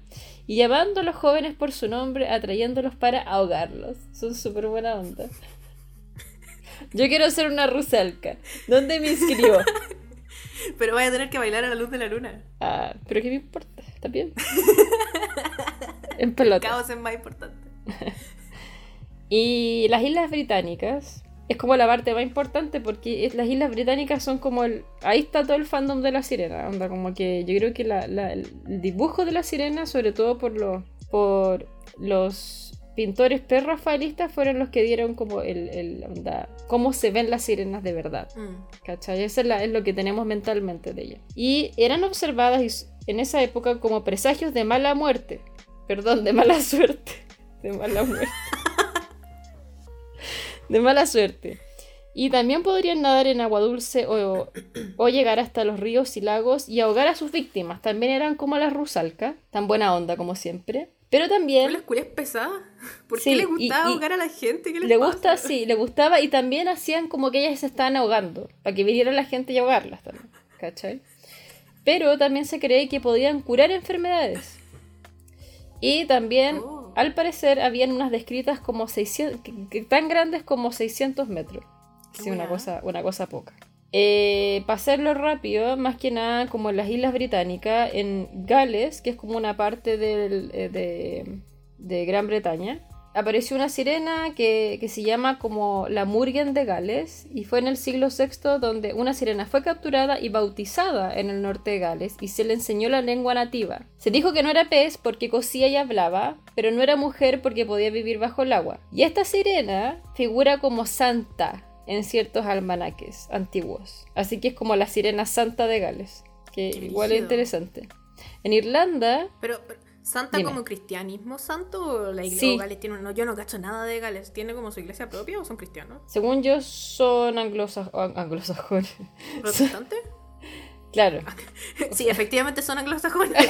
y llamando a los jóvenes por su nombre, atrayéndolos para ahogarlos. Son súper buena onda. Yo quiero ser una rusalka. ¿Dónde me inscribo? Pero vaya a tener que bailar a la luz de la luna. Ah, pero ¿qué me importa? ¿Está bien? en pelota. Caos es más importante. Y las Islas Británicas es como la parte más importante porque es- las Islas Británicas son como el... Ahí está todo el fandom de la sirena. Onda, como que yo creo que la- la- el dibujo de la sirena, sobre todo por los, por los pintores prerrafaelistas, fueron los que dieron como el, el onda, cómo se ven las sirenas de verdad. Mm. ¿Cachai? Eso es, la- es lo que tenemos mentalmente de ella. Y eran observadas en esa época como presagios de mala muerte. Perdón, de mala suerte. De mala muerte. De mala suerte. Y también podrían nadar en agua dulce o, o llegar hasta los ríos y lagos y ahogar a sus víctimas. También eran como las rusalcas, tan buena onda como siempre. Pero ¿Pero también la escuela es pesada? ¿Por Sí, qué le gustaba y- ahogar a la gente? ¿Qué les le pasa? gusta, sí, le gustaba y también hacían como que ellas se estaban ahogando, para que viniera la gente y ahogarlas también, ¿cachai? Pero también se cree que podían curar enfermedades. Y también, Oh. al parecer, habían unas descritas como 600, que- que tan grandes como 600 metros. Sí, una cosa, una cosa poca. Eh, para hacerlo rápido, más que nada como en las Islas Británicas, en Gales, que es como una parte eh, de, de Gran Bretaña, apareció una sirena que, que se llama como la Murgen de Gales y fue en el siglo VI donde una sirena fue capturada y bautizada en el norte de Gales y se le enseñó la lengua nativa. Se dijo que no era pez porque cosía y hablaba, pero no era mujer porque podía vivir bajo el agua. Y esta sirena figura como santa en ciertos almanaques antiguos. Así que es como la sirena santa de Gales, que Qué igual es interesante. En Irlanda Pero, pero, ¿Santa Dime. como cristianismo santo o la iglesia Sí. o Gales tiene no, yo no cacho nada de Gales. ¿Tiene como su iglesia propia o son cristianos? Según yo, son anglosaj- an- anglosajones. ¿Protestantes? claro. sí, efectivamente son anglosajones.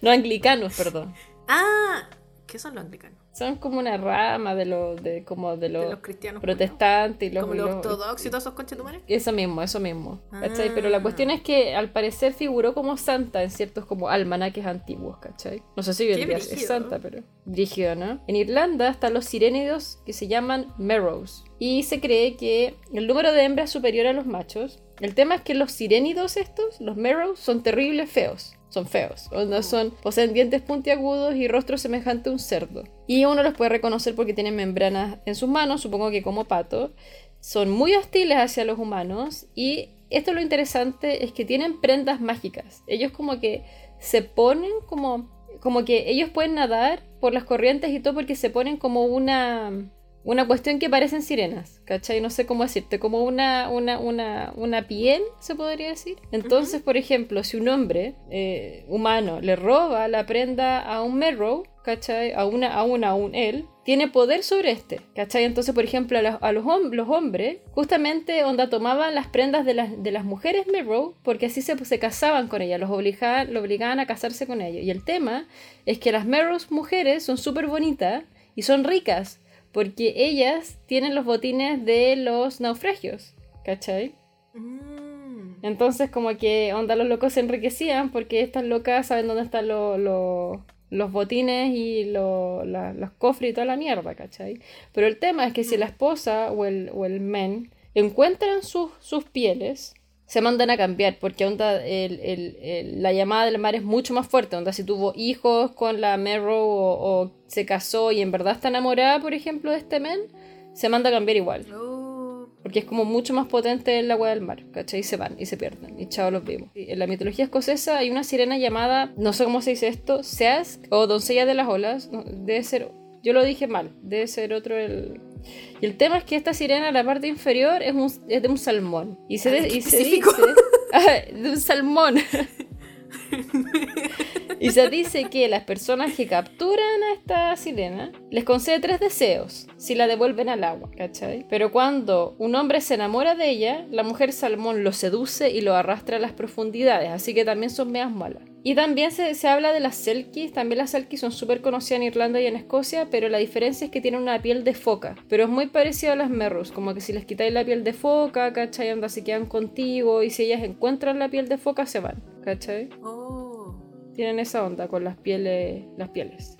No anglicanos, perdón. ah, ¿qué son los anglicanos? Son como una rama de los de, como de los, De los cristianos. protestantes y los, Como los ortodoxos y todos esos conchetumares. Eso mismo, eso mismo. ¿Cachai? Pero Ah. la cuestión es que al parecer figuró como santa en ciertos como almanaques antiguos, ¿cachai? No sé si hoy en Qué día es santa, pero brígido, ¿no? En Irlanda están los sirénidos que se llaman merrows. Y se cree que el número de hembras es superior a los machos. El tema es que los sirénidos estos, los merrows, son terribles feos. Son feos. Onda son, poseen dientes puntiagudos y rostro semejante a un cerdo. Y uno los puede reconocer porque tienen membranas en sus manos, supongo que como pato. Son muy hostiles hacia los humanos y esto es lo interesante, es que tienen prendas mágicas. Ellos como que se ponen como, como que ellos pueden nadar por las corrientes y todo porque se ponen como una, una cuestión que parecen sirenas, ¿cachai? No sé cómo decirte, como una, una, una, una piel, se podría decir. Entonces, por ejemplo, si un hombre eh, humano le roba la prenda a un Merrow, ¿cachai? A una, a una, a un él, tiene poder sobre este, ¿cachai? Entonces, por ejemplo, a, los, a los, los, hombres, justamente onda tomaban las prendas de las, de las mujeres Merrow, porque así se, se casaban con ellas, los obligaban, lo obligaban a casarse con ellos. Y el tema es que las Merrows mujeres son súper bonitas y son ricas, porque ellas tienen los botines de los naufragios, ¿cachai? Mm. Entonces como que onda los locos se enriquecían porque estas locas saben dónde están lo- lo- los botines y lo- la- los cofres y toda la mierda, ¿cachai? Pero el tema es que si la esposa o el, o el men encuentran sus, sus pieles, se mandan a cambiar porque onda el- el- el- la llamada del mar es mucho más fuerte. Onda si tuvo hijos con la Merrow o, o se casó y en verdad está enamorada, por ejemplo, de este men, se manda a cambiar igual. Oh. Porque es como mucho más potente el agua del mar, ¿cachai? Y se van y se pierden. Y chao, los vimos. En la mitología escocesa hay una sirena llamada, no sé cómo se dice esto, Seask o Doncella de las Olas. Debe ser, yo lo dije mal, debe ser otro el... Y el tema es que esta sirena, la parte inferior, es, un- es de un salmón. Y se, Ay, y se dice... Ah, de un salmón. Y se dice que las personas que capturan a esta sirena les concede tres deseos si la devuelven al agua, ¿cachai? Pero cuando un hombre se enamora de ella, la mujer salmón lo seduce y lo arrastra a las profundidades, así que también son meas malas. Y también se, se habla de las selkies, también las selkies son súper conocidas en Irlanda y en Escocia, pero la diferencia es que tienen una piel de foca, pero es muy parecido a las merrows, como que si les quitáis la piel de foca, ¿cachai? Anda, se quedan contigo y si ellas encuentran la piel de foca se van, ¿cachai? Oh. tienen esa onda con las pieles, las pieles.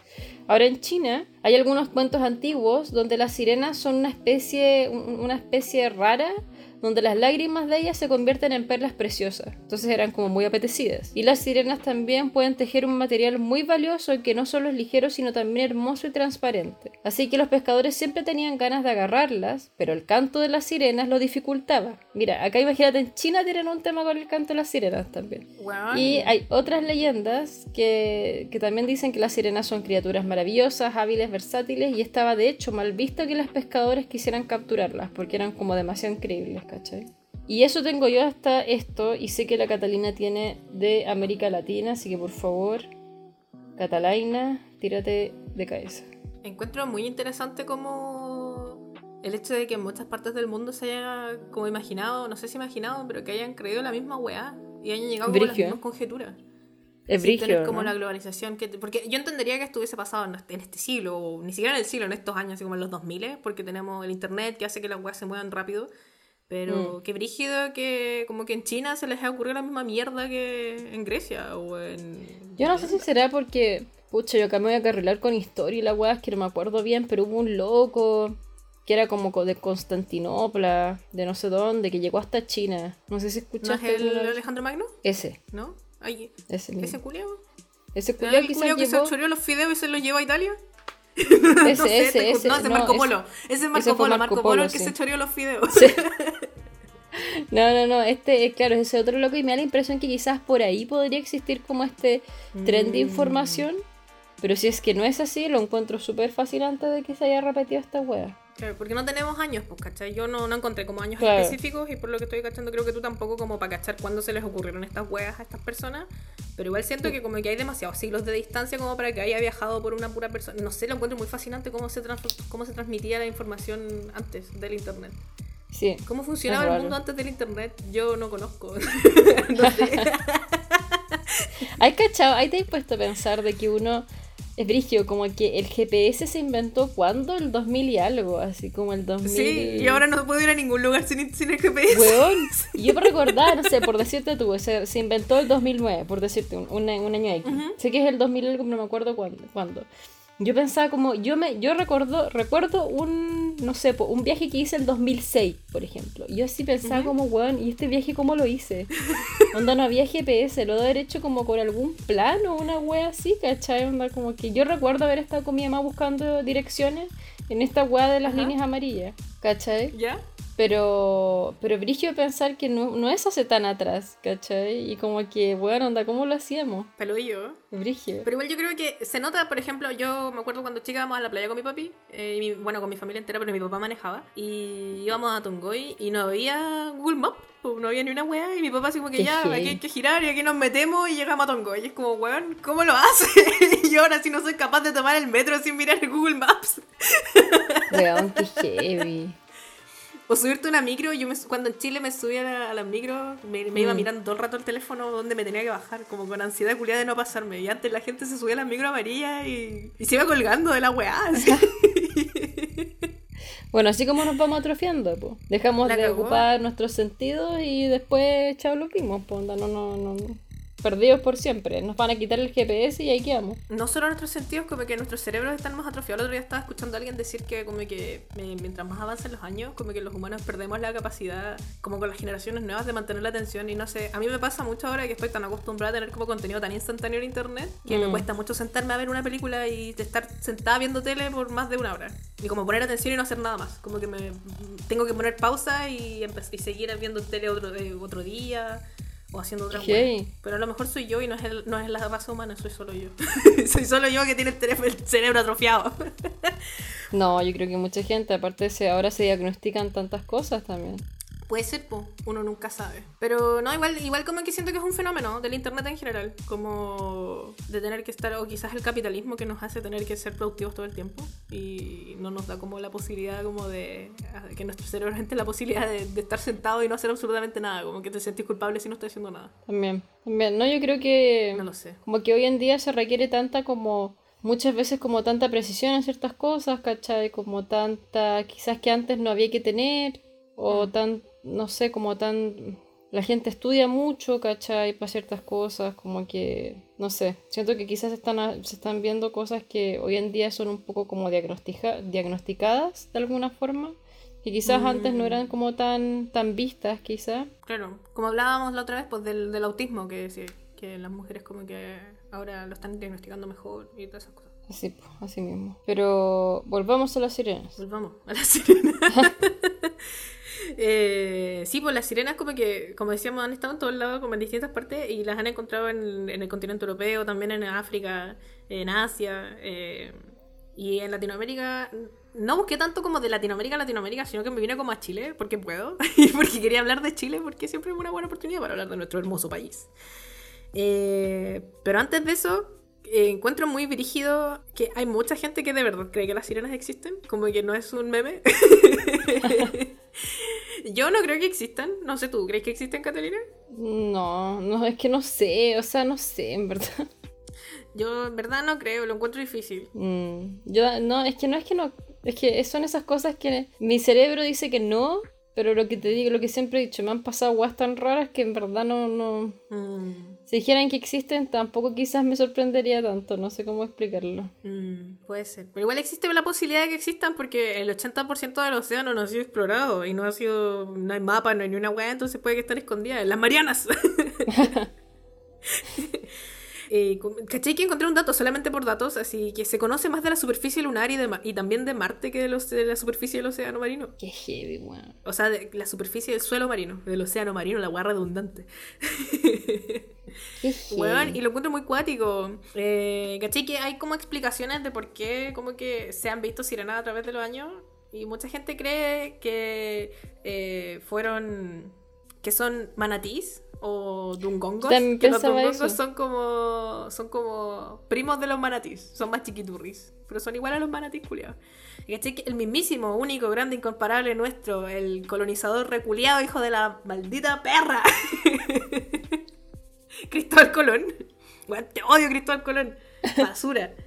Ahora en China hay algunos cuentos antiguos donde las sirenas son una especie, un- una especie rara donde las lágrimas de ellas se convierten en perlas preciosas. Entonces eran como muy apetecidas. Y las sirenas también pueden tejer un material muy valioso que no solo es ligero sino también hermoso y transparente. Así que los pescadores siempre tenían ganas de agarrarlas, pero el canto de las sirenas lo dificultaba. Mira, acá imagínate en China tienen un tema con el canto de las sirenas también. Y hay otras leyendas que, que también dicen que las sirenas son criaturas maravillosas, hábiles, versátiles, y estaba de hecho mal visto que los pescadores quisieran capturarlas, porque eran como demasiado increíbles, ¿cachai? Y eso tengo yo hasta esto, y sé que la Catalina tiene de América Latina, así que por favor, Catalina, tírate de cabeza. Encuentro muy interesante como el hecho de que en muchas partes del mundo se haya como imaginado, no sé si imaginado, pero que hayan creído la misma weá y hayan llegado a las mismas conjeturas. Es brigio, como ¿no? la globalización que porque yo entendería que estuviese pasado en este, en este siglo o ni siquiera en el siglo en estos años así como en los 2000 porque tenemos el internet que hace que las weas se muevan rápido Mm. pero qué brígido que como que en China se les ha ocurrido la misma mierda que en Grecia o en Yo no sé si será porque, pucha, yo acá me voy a carrilar con historia y la weá es que no me acuerdo bien, pero hubo un loco que era como co- de Constantinopla, de no sé dónde, que llegó hasta China. No sé si ¿No es escuchaste. el alguna. Alejandro Magno? Ese, ¿No? Ay, ese. ¿Ese culiao? Ese ¿No culiao el quizás culiao que llevó... se choreó los fideos y se los lleva a Italia? Ese, no sé, ese, ese. No, ese es no, Marco Polo. Ese es Marco Polo, Marco Marco Polo, el que sí. se choreó los fideos. Sí. No, no, no, este, eh, claro, es ese otro loco y me da la impresión que quizás por ahí podría existir como este tren de Mm. información, pero si es que no es así, lo encuentro súper fascinante de que se haya repetido esta wea. Claro, porque no tenemos años, pues, ¿cachai? Yo no, no encontré como años Claro. específicos y por lo que estoy cachando creo que tú tampoco como para cachar cuándo se les ocurrieron estas weas a estas personas. Pero igual siento que como que hay demasiados siglos de distancia como para que haya viajado por una pura persona. No sé, lo encuentro muy fascinante cómo se, trans- cómo se transmitía la información antes del internet. Sí. ¿Cómo funcionaba el mundo antes del internet? Yo no conozco. no sé. ¿Hay cachado? ¿Hay te puesto a pensar de que uno es brigio, como que el GPS se inventó cuando? El 2000 y algo, así como el 2000. Sí, y ahora no puedo ir a ningún lugar sin, sin el GPS. Weón, y yo por recordar, no sé, por decirte tú, se, se inventó el 2009, por decirte, un, un- un año X. Sé que es el 2000 algo, no me acuerdo cuándo. cuándo. Yo pensaba como, yo me yo recuerdo, recuerdo un, no sé, un viaje que hice el 2006, por ejemplo. Yo así pensaba como, weón, ¿y este viaje cómo lo hice? Onda, no había GPS, lo de haber hecho como con algún plan o una wea así, ¿cachai? Onda, como que yo recuerdo haber estado con mi mamá buscando direcciones en esta wea de las líneas amarillas, ¿cachai? ¿Ya? Pero, pero brigio pensar que no, no es hace tan atrás, ¿cachai? Y como que, bueno, onda, ¿cómo lo hacíamos? Peludillo. Brigio. Pero igual yo creo que se nota, por ejemplo, yo me acuerdo cuando chica íbamos a la playa con mi papi, eh, y mi- bueno, con mi familia entera, pero mi papá manejaba, y íbamos a Tongoy y no había Google Maps, pues, no había ni una weá, y mi papá así como que Qué ya, aquí hay que girar y aquí nos metemos y llegamos a Tongoy. Y es como, weón, ¿cómo lo hace? y yo ahora sí no soy capaz de tomar el metro sin mirar el Google Maps. Weón, qué heavy. O subirte una micro, yo me, cuando en Chile me subía a la, a micro, me, me iba Mm. mirando todo el rato el teléfono donde me tenía que bajar, como con ansiedad culiada de no pasarme. Y antes la gente se subía a las micro amarillas y, y se iba colgando de la weá. así. Bueno, así como nos vamos atrofiando, pues. Dejamos La de cagó. ocupar nuestros sentidos y después, chao, lo vimos, pues. no, no, no. Perdidos por siempre. Nos van a quitar el GPS y ahí quedamos. no solo nuestros sentidos, como que nuestros cerebros están más atrofiados. El otro día estaba escuchando a alguien decir que como que eh, mientras más avancen los años, como que los humanos perdemos la capacidad, como con las generaciones nuevas, de mantener la atención. Y no sé, a mí me pasa mucho ahora que estoy tan acostumbrada a tener como contenido tan instantáneo en internet, que me Mm. cuesta mucho sentarme a ver una película y estar sentada viendo tele por más de una hora. Y como poner atención y no hacer nada más. Como que me tengo que poner pausa y, y seguir viendo tele otro, eh, otro día. O haciendo otra Ok. weá. Pero a lo mejor soy yo y no es, el- no es la raza humana, soy solo yo. soy solo yo que tiene el cerebro atrofiado. No, yo creo que mucha gente, aparte se, ahora se diagnostican tantas cosas también. Puede ser, po. uno nunca sabe. Pero no, igual, igual como que siento que es un fenómeno del internet en general. Como de tener que estar, o quizás el capitalismo que nos hace tener que ser productivos todo el tiempo. Y no nos da como la posibilidad como de que nuestro cerebro gente la posibilidad de, de estar sentado y no hacer absolutamente nada. Como que te sentís culpable si no estás haciendo nada. También, también. No, yo creo que... No lo sé. Como que hoy en día se requiere tanta como... Muchas veces como tanta precisión en ciertas cosas, ¿cachai? Como tanta... Quizás que antes no había que tener. O Mm. tan... No sé, como tan... La gente estudia mucho, ¿cachai? Para ciertas cosas, como que... No sé, siento que quizás se están, a- se están viendo cosas que hoy en día son un poco como diagnostica- diagnosticadas de alguna forma. Que quizás antes no Mm. eran como tan, tan vistas, quizás. Claro, como hablábamos la otra vez, pues del, del autismo, que sí, que las mujeres como que ahora lo están diagnosticando mejor y todas esas cosas. Así, pues, así mismo. Pero volvamos a las sirenas. Volvamos a las sirenas. Eh, sí, pues las sirenas como que, como decíamos, han estado en todos lados, como en distintas partes, y las han encontrado en, el continente europeo, también en África, en Asia, eh, y en Latinoamérica. No busqué tanto como de Latinoamérica a Latinoamérica, sino que me vine como a Chile, porque puedo, y porque quería hablar de Chile, porque siempre es una buena oportunidad para hablar de nuestro hermoso país. Eh, pero antes de eso, eh, encuentro muy brígido que hay mucha gente que de verdad cree que las sirenas existen, como que no es un meme. Yo no creo que existan, no sé tú, ¿crees que existen, Catalina? No, no, es que no sé, o sea, no sé, en verdad. Yo en verdad no creo, lo encuentro difícil. Mm, yo, no, es que no es que no, es que son esas cosas que mi cerebro dice que no, pero lo que te digo, lo que siempre he dicho, me han pasado guas tan raras que en verdad no, no, Mm, si dijeran que existen, tampoco quizás me sorprendería tanto, no sé cómo explicarlo. mm, puede ser. Pero igual existe la posibilidad de que existan porque el 80% del océano no ha sido explorado y no ha sido, no hay mapa, no hay ni una weá, entonces puede que estén escondidas las Marianas. Eh, com- ¿Cachai que encontré un dato solamente por datos? Así que se conoce más de la superficie lunar y, de y también de Marte que de, los, de la superficie del océano marino. Qué heavy, weón. O sea, de la superficie del suelo marino, del océano marino, la hueá redundante. Qué. Weón, y lo encuentro muy cuático. Eh, ¿Cachai? Que hay como explicaciones de por qué como que se han visto sirenas a través de los años. Y mucha gente cree que eh, fueron. que son manatís o dungongos. También Que los dungongos eso. son como. son como primos de los manatís. Son más chiquiturris. Pero son igual a los manatís, culiados. El mismísimo, único, grande, incomparable nuestro, el colonizador reculeado, hijo de la maldita perra. Cristóbal Colón. Te odio, Cristóbal Colón. Basura.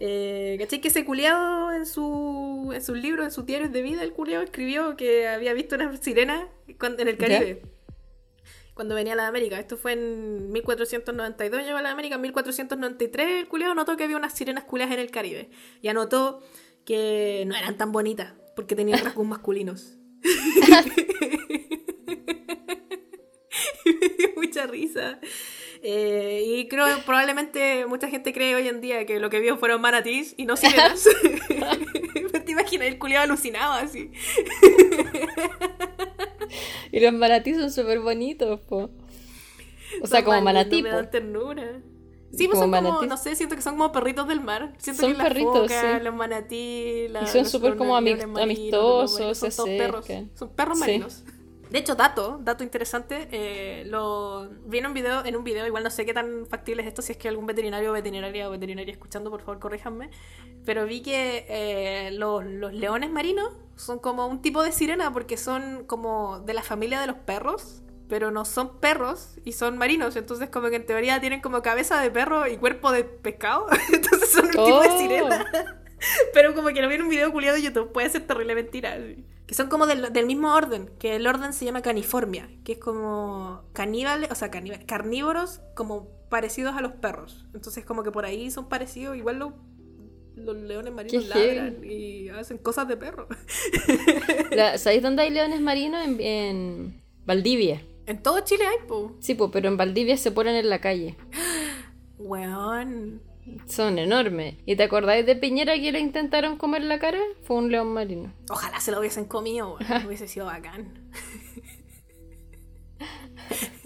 Eh, ¿Cachai? Que ese culiado en su, en sus libros, en sus diarios de vida, el culiado escribió que había visto una sirena en el Caribe. Cuando venía a la América. Esto fue en 1492, llegó a la América. En 1493, el culiado notó que había unas sirenas culiadas en el Caribe. Y anotó que no eran tan bonitas, porque tenían rasgos masculinos. me dio mucha risa. Eh, y creo que probablemente mucha gente cree hoy en día que lo que vio fueron manatís y no sirenas. ¿Te imaginas el culiado alucinado así? Y los manatí son súper bonitos, po. O sea, Son como manatí, Me dan ternura. Sí, pues Como son como, manatís. no sé, siento que son como perritos del mar. Siento Son que perritos, focas, sí. los manatí, la- Y son súper como leones ami- marinos, amistosos, marinos, se son todos perros. Son perros Sí. De hecho, dato, dato interesante, eh, lo vi en un video, en un video, igual no sé qué tan factible es esto, si es que algún veterinario o veterinaria o veterinaria escuchando, por favor, corríjanme. Pero vi que eh, los, los leones marinos son como un tipo de sirena porque son como de la familia de los perros, pero no son perros y son marinos. Entonces, como que en teoría tienen como cabeza de perro y cuerpo de pescado. Entonces son un tipo de Oh. sirena. Pero como que lo vi en un video culiado de YouTube, puede ser terrible mentira. Que son como del, del mismo orden, que el orden se llama caniformia, que es como caníbales, o sea, caníbales, carnívoros como parecidos a los perros. Entonces como que por ahí son parecidos, igual los, los leones marinos ladran y hacen cosas de perro. La- ¿Sabéis dónde hay leones marinos? En, en Valdivia. En todo Chile hay, po. Sí, pues, pero en Valdivia se ponen en la calle. Weón. Son enormes. ¿Y te acordáis de Piñera que le intentaron comer la cara? Fue un león marino. Ojalá se lo hubiesen comido, weón. Hubiese sido bacán.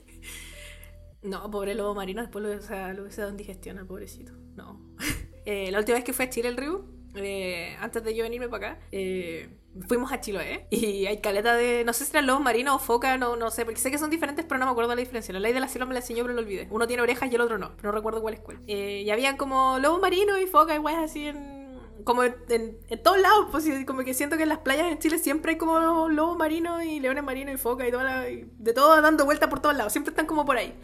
No, pobre lobo marino, después lo, o sea, lo hubiese dado indigestión al pobrecito. No. Eh, la última vez que fue a Chile el río, eh, antes de yo venirme para acá, eh, fuimos a Chiloé y hay caleta de. No sé si eran lobos marinos o foca, no, no sé, porque sé que son diferentes, pero no me acuerdo la diferencia. La ley de la selva me la enseñó, pero lo olvidé. Uno tiene orejas y el otro no, pero no recuerdo cuál es cuál. Eh, y había como lobos marinos y foca y weas así en. Como en, en- en todos lados, pues como que siento que en las playas en Chile siempre hay como lobos marinos y leones marinos y foca y, de todo dando vueltas por todos lados, siempre están como por ahí.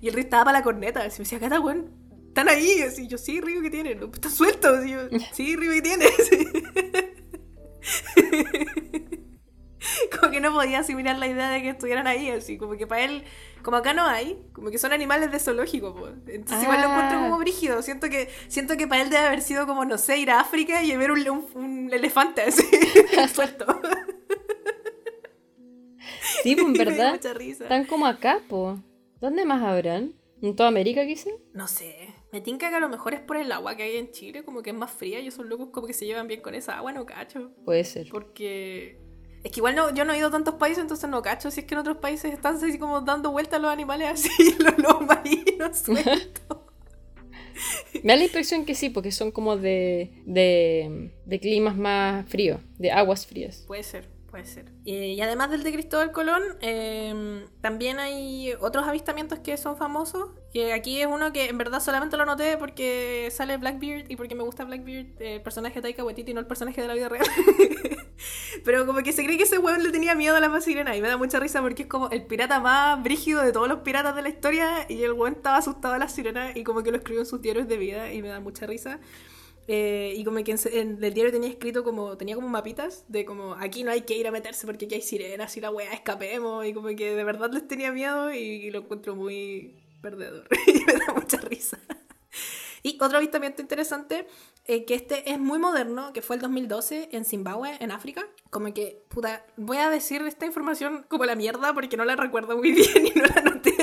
Y el río estaba para la corneta. Y me decía, Cata, weón, están ahí. Así, yo, sí, río que tienen. No, Están sueltos. Y yo, sí, río que tienen. como que no podía asimilar la idea de que estuvieran ahí. Así, como que para él, como acá no hay, como que son animales de zoológico. po. Entonces igual lo encuentro Ah. como brígido. Siento que, siento que para él debe haber sido como, no sé, ir a África y ver un, un- un elefante así, suelto. Sí, pues en verdad. Están como acá, po. ¿Dónde más habrán? ¿En toda América quizá? No sé. Me tinca que a lo mejor es por el agua que hay en Chile, como que es más fría y esos locos como que se llevan bien con esa agua, no cacho. Puede ser. Porque es que igual no, yo no he ido a tantos países, entonces no cacho si es que en otros países están así como dando vueltas los animales así, los lobos marinos sueltos. Me da la impresión que sí, porque son como de, de, de climas más fríos, de aguas frías. Puede ser, puede ser. Eh, y además del de Cristóbal Colón, eh, también hay otros avistamientos que son famosos. Que aquí es uno que en verdad solamente lo noté porque sale Blackbeard y porque me gusta Blackbeard, eh, el personaje de Taika Waititi, no el personaje de la vida real. Pero como que se cree que ese weón le tenía miedo a la sirena y me da mucha risa porque es como el pirata más brígido de todos los piratas de la historia y el weón estaba asustado a las sirenas y como que lo escribió en sus diarios de vida y me da mucha risa. Eh, y como que en, en el diario tenía escrito como, tenía como mapitas de como, aquí no hay que ir a meterse porque aquí hay sirenas y la weá, escapemos. Y como que de verdad les tenía miedo y, lo encuentro muy perdedor. y me da mucha risa. Y otro avistamiento interesante, eh, que este es muy moderno, que fue el 2012 en Zimbabue, en África. Como que, puta, voy a decir esta información como la mierda porque no la recuerdo muy bien y no la noté.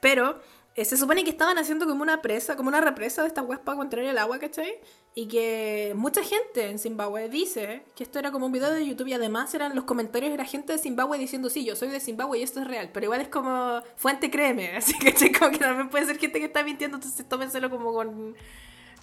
Pero eh, se supone que estaban haciendo como una presa, como una represa de esta weas para contener el agua, ¿cachai? Y que mucha gente en Zimbabue dice que esto era como un video de YouTube y además eran los comentarios de la gente de Zimbabue diciendo, sí, yo soy de Zimbabue y esto es real, pero igual es como fuente créeme, así que como que también puede ser gente que está mintiendo, entonces tómenselo como con...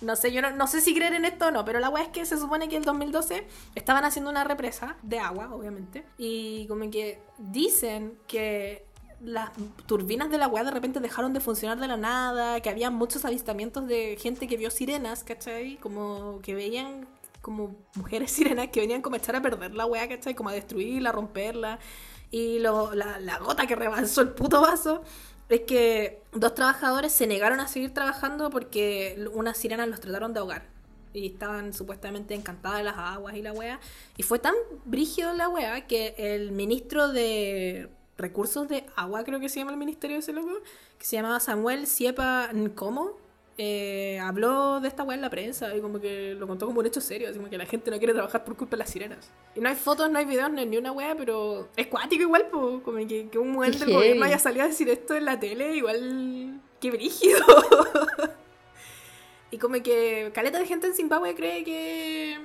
No sé, yo no, no sé si creer en esto o no, pero la wea es que se supone que el 2012 estaban haciendo una represa de agua, obviamente, y como que dicen que las turbinas de la weá de repente dejaron de funcionar de la nada, que había muchos avistamientos de gente que vio sirenas, ¿cachai? Como que veían como mujeres sirenas que venían como a echar a perder la weá, ¿cachai? Como a destruirla, a romperla. Y lo, la, gota que rebalsó el puto vaso es que dos trabajadores se negaron a seguir trabajando porque unas sirenas los trataron de ahogar. Y estaban supuestamente encantadas de las aguas y la wea. Y fue tan brígido la wea que el ministro de recursos de agua, creo que se llama el ministerio de ese loco, que se llamaba Samuel Siepa Nkomo, eh, habló de esta weá en la prensa y como que lo contó como un hecho serio, así como que la gente no quiere trabajar por culpa de las sirenas. Y no hay fotos, no hay videos, no hay ni una weá, pero es cuático igual, po, como que, que un mujer Qué del gobierno haya salido a decir esto en la tele, igual que brígido. y como que caleta de gente en Zimbabue cree que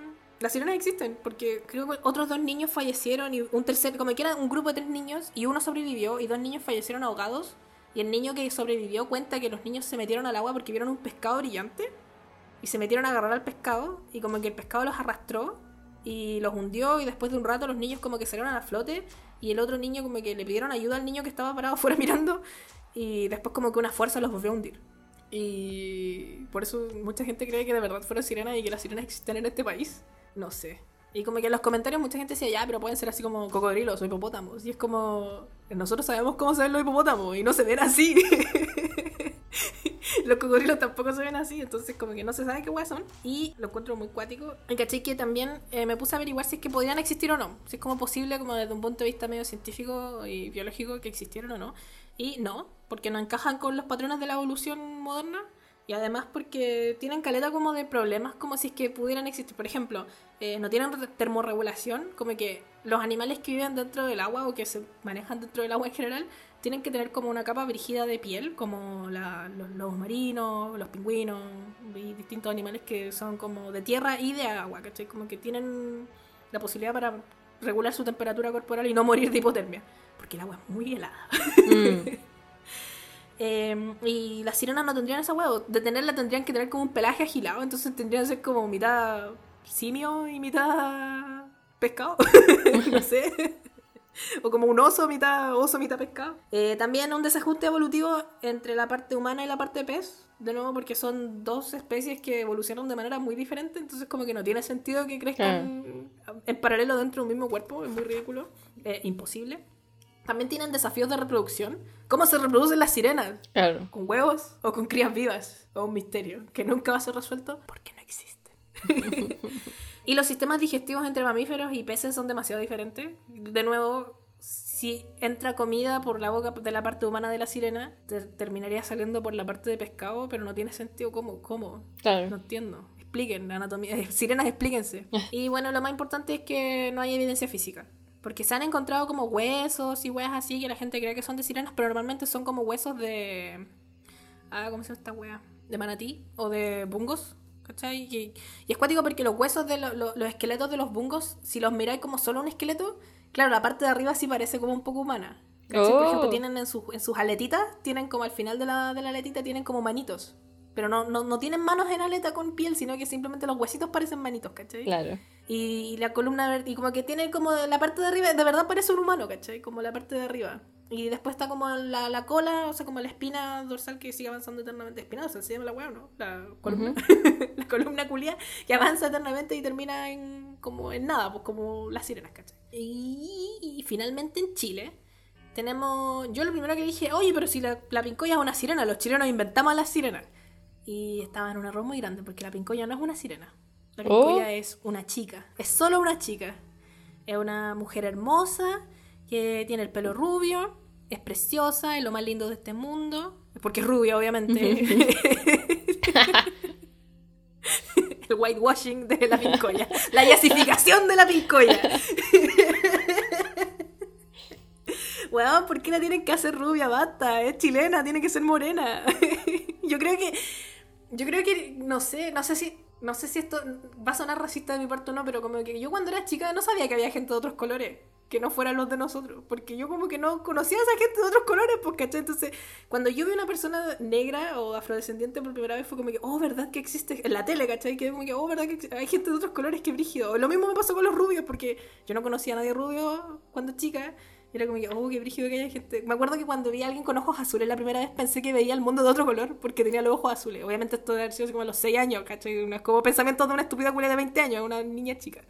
Las sirenas existen, porque creo que otros dos niños fallecieron y un tercer, como que era un grupo de tres niños y uno sobrevivió y dos niños fallecieron ahogados. Y el niño que sobrevivió cuenta que los niños se metieron al agua porque vieron un pescado brillante y se metieron a agarrar al pescado y como que el pescado los arrastró y los hundió y después de un rato los niños como que salieron a flote y el otro niño como que le pidieron ayuda al niño que estaba parado afuera mirando y después como que una fuerza los volvió a hundir. Y por eso mucha gente cree que de verdad fueron sirenas y que las sirenas existen en este país. No sé. Y como que en los comentarios mucha gente decía, ya, pero pueden ser así como cocodrilos o hipopótamos. Y es como, nosotros sabemos cómo se ven los hipopótamos y no se ven así. los cocodrilos tampoco se ven así, entonces como que no se sabe qué hueá son. Y lo encuentro muy cuático. Y caché que también eh, me puse a averiguar si es que podrían existir o no. Si es como posible, como desde un punto de vista medio científico y biológico, que existieron o no. Y no, porque no encajan con los patrones de la evolución moderna. Y además porque tienen caleta como de problemas como si es que pudieran existir. Por ejemplo, eh, no tienen termorregulación, como que los animales que viven dentro del agua o que se manejan dentro del agua en general tienen que tener como una capa brígida de piel, como los lobos marinos, los pingüinos y distintos animales que son como de tierra y de agua, ¿cachai? Como que tienen la posibilidad para regular su temperatura corporal y no morir de hipotermia, porque el agua es muy helada. Mm. Em, y las sirenas no tendrían esa huevo. De tenerla tendrían que tener como un pelaje agilado. Entonces tendrían que ser como mitad simio y mitad pescado. no sé. o como un oso, mitad oso, mitad pescado. Eh, también un desajuste evolutivo entre la parte humana y la parte pez. De nuevo, porque son dos especies que evolucionan de manera muy diferente. Entonces, como que no tiene sentido que crezcan en paralelo dentro de un mismo cuerpo. Es muy ridículo. Eh, imposible. También tienen desafíos de reproducción. ¿Cómo se reproducen las sirenas? Claro. ¿Con huevos o con crías vivas? O un misterio que nunca va a ser resuelto porque no existen. y los sistemas digestivos entre mamíferos y peces son demasiado diferentes. De nuevo, si entra comida por la boca de la parte humana de la sirena, terminaría saliendo por la parte de pescado, pero no tiene sentido cómo. ¿Cómo? Claro. No entiendo. Expliquen la anatomía. Sirenas, explíquense. y bueno, lo más importante es que no hay evidencia física. Porque se han encontrado como huesos y hueas así que la gente cree que son de sirenas, pero normalmente son como huesos de. Ah, ¿cómo se llama esta wea? De manatí o de bungos. ¿Cachai? Y, es cuático porque los huesos de los esqueletos de los bungos, si los miráis como solo un esqueleto, claro, la parte de arriba sí parece como un poco humana. ¿cachai? Por ejemplo, oh. tienen en, en sus aletitas, tienen como al final de la, de la aletita, tienen como manitos. Pero no, no, no tienen manos en aleta con piel, sino que simplemente los huesitos parecen manitos, ¿cachai? Claro. Y, la columna, y como que tiene como la parte de arriba, de verdad parece un humano, ¿cachai? Como la parte de arriba. Y después está como la, la cola, o sea, como la espina dorsal que sigue avanzando eternamente. Espina dorsal se llama la weá, ¿no? La columna. la columna culia que avanza eternamente y termina en como en nada, pues como las sirenas, ¿cachai? Y, finalmente en Chile tenemos. Yo lo primero que dije, oye, pero si la, la pincoya es una sirena, los chilenos inventamos las sirenas. Y estaba en un error muy grande porque la pincoya no es una sirena. La pincoya oh. es una chica. Es solo una chica. Es una mujer hermosa que tiene el pelo rubio, es preciosa, es lo más lindo de este mundo. Porque es rubia, obviamente. el whitewashing de la pincoya. La yasificación de la pincoya. Weón, ¿por qué la tienen que hacer rubia? Basta, es chilena, tiene que ser morena. Yo creo que yo creo que, no sé, no sé si, no sé si esto va a sonar racista de mi parte o no, pero como que yo cuando era chica no sabía que había gente de otros colores que no fueran los de nosotros, porque yo como que no conocía a esa gente de otros colores, pues, ¿cachai? Entonces, cuando yo vi una persona negra o afrodescendiente por primera vez fue como que, oh, ¿verdad que existe? En la tele, ¿cachai? Que como que, oh, ¿verdad que hay gente de otros colores que brígido? Lo mismo me pasó con los rubios, porque yo no conocía a nadie rubio cuando chica, era como que, oh, qué brígido que haya gente. Me acuerdo que cuando vi a alguien con ojos azules la primera vez pensé que veía el mundo de otro color porque tenía los ojos azules. Obviamente esto debe haber sido como a los 6 años, ¿cachai? No es como pensamiento de una estúpida culia de 20 años, una niña chica.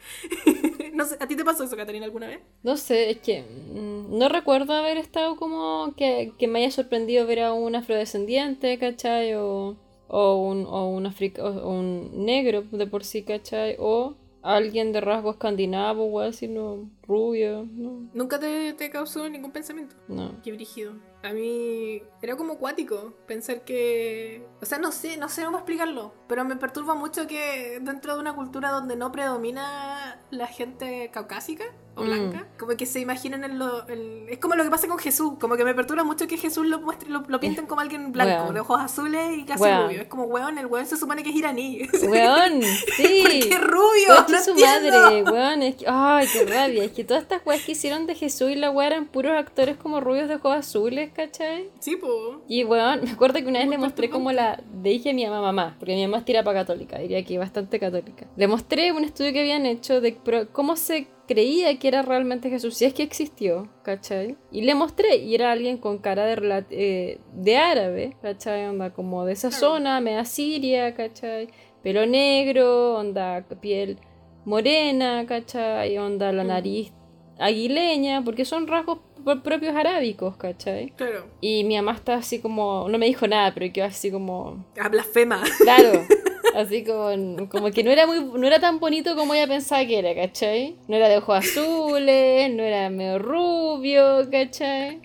no sé, ¿a ti te pasó eso, Catarina, alguna vez? No sé, es que mm, no recuerdo haber estado como que, que me haya sorprendido ver a un afrodescendiente, ¿cachai? O, o un, o un, o un negro de por sí, ¿cachai? O alguien de rasgo escandinavo o así, no, rubio, no. ¿Nunca te, te causó ningún pensamiento? No. Qué brígido. A mí era como cuático pensar que... O sea, no sé, no sé cómo explicarlo, pero me perturba mucho que dentro de una cultura donde no predomina la gente caucásica, o Mm. blanca, como que se imaginen en lo... es como lo que pasa con Jesús, como que me perturba mucho que Jesús lo, muestre, lo, lo pinten como alguien blanco, de ojos azules y casi rubio. Es como, weón, el weón se supone que es iraní. Weón, sí. ¿Por qué rubio? No su entiendo. madre, weón. Es que, ay, qué rabia. Es que todas estas weas que hicieron de Jesús y la wea eran puros actores como rubios de ojos azules, ¿cachai? Sí, po. Y weón, me acuerdo que una vez le mostré como la. Le dije a mi mamá, mamá, porque mi mamá es tirapa católica, diría que bastante católica. Le mostré un estudio que habían hecho de pro- cómo se creía que era realmente Jesús, si es que existió, ¿cachai? Y le mostré, y era alguien con cara de, eh, de árabe, ¿cachai? Onda como de esa zona, media siria, ¿cachai? Pelo negro, onda piel morena, ¿cachai? Onda la Mm. nariz aguileña, porque son rasgos pro- propios arábicos, ¿cachai? Claro. Y mi mamá está así como, no me dijo nada, pero quedó así como, A blasfema. claro, así como, como que no era muy, no era tan bonito como ella pensaba que era, ¿cachai? No era de ojos azules, no era medio rubio, ¿cachai?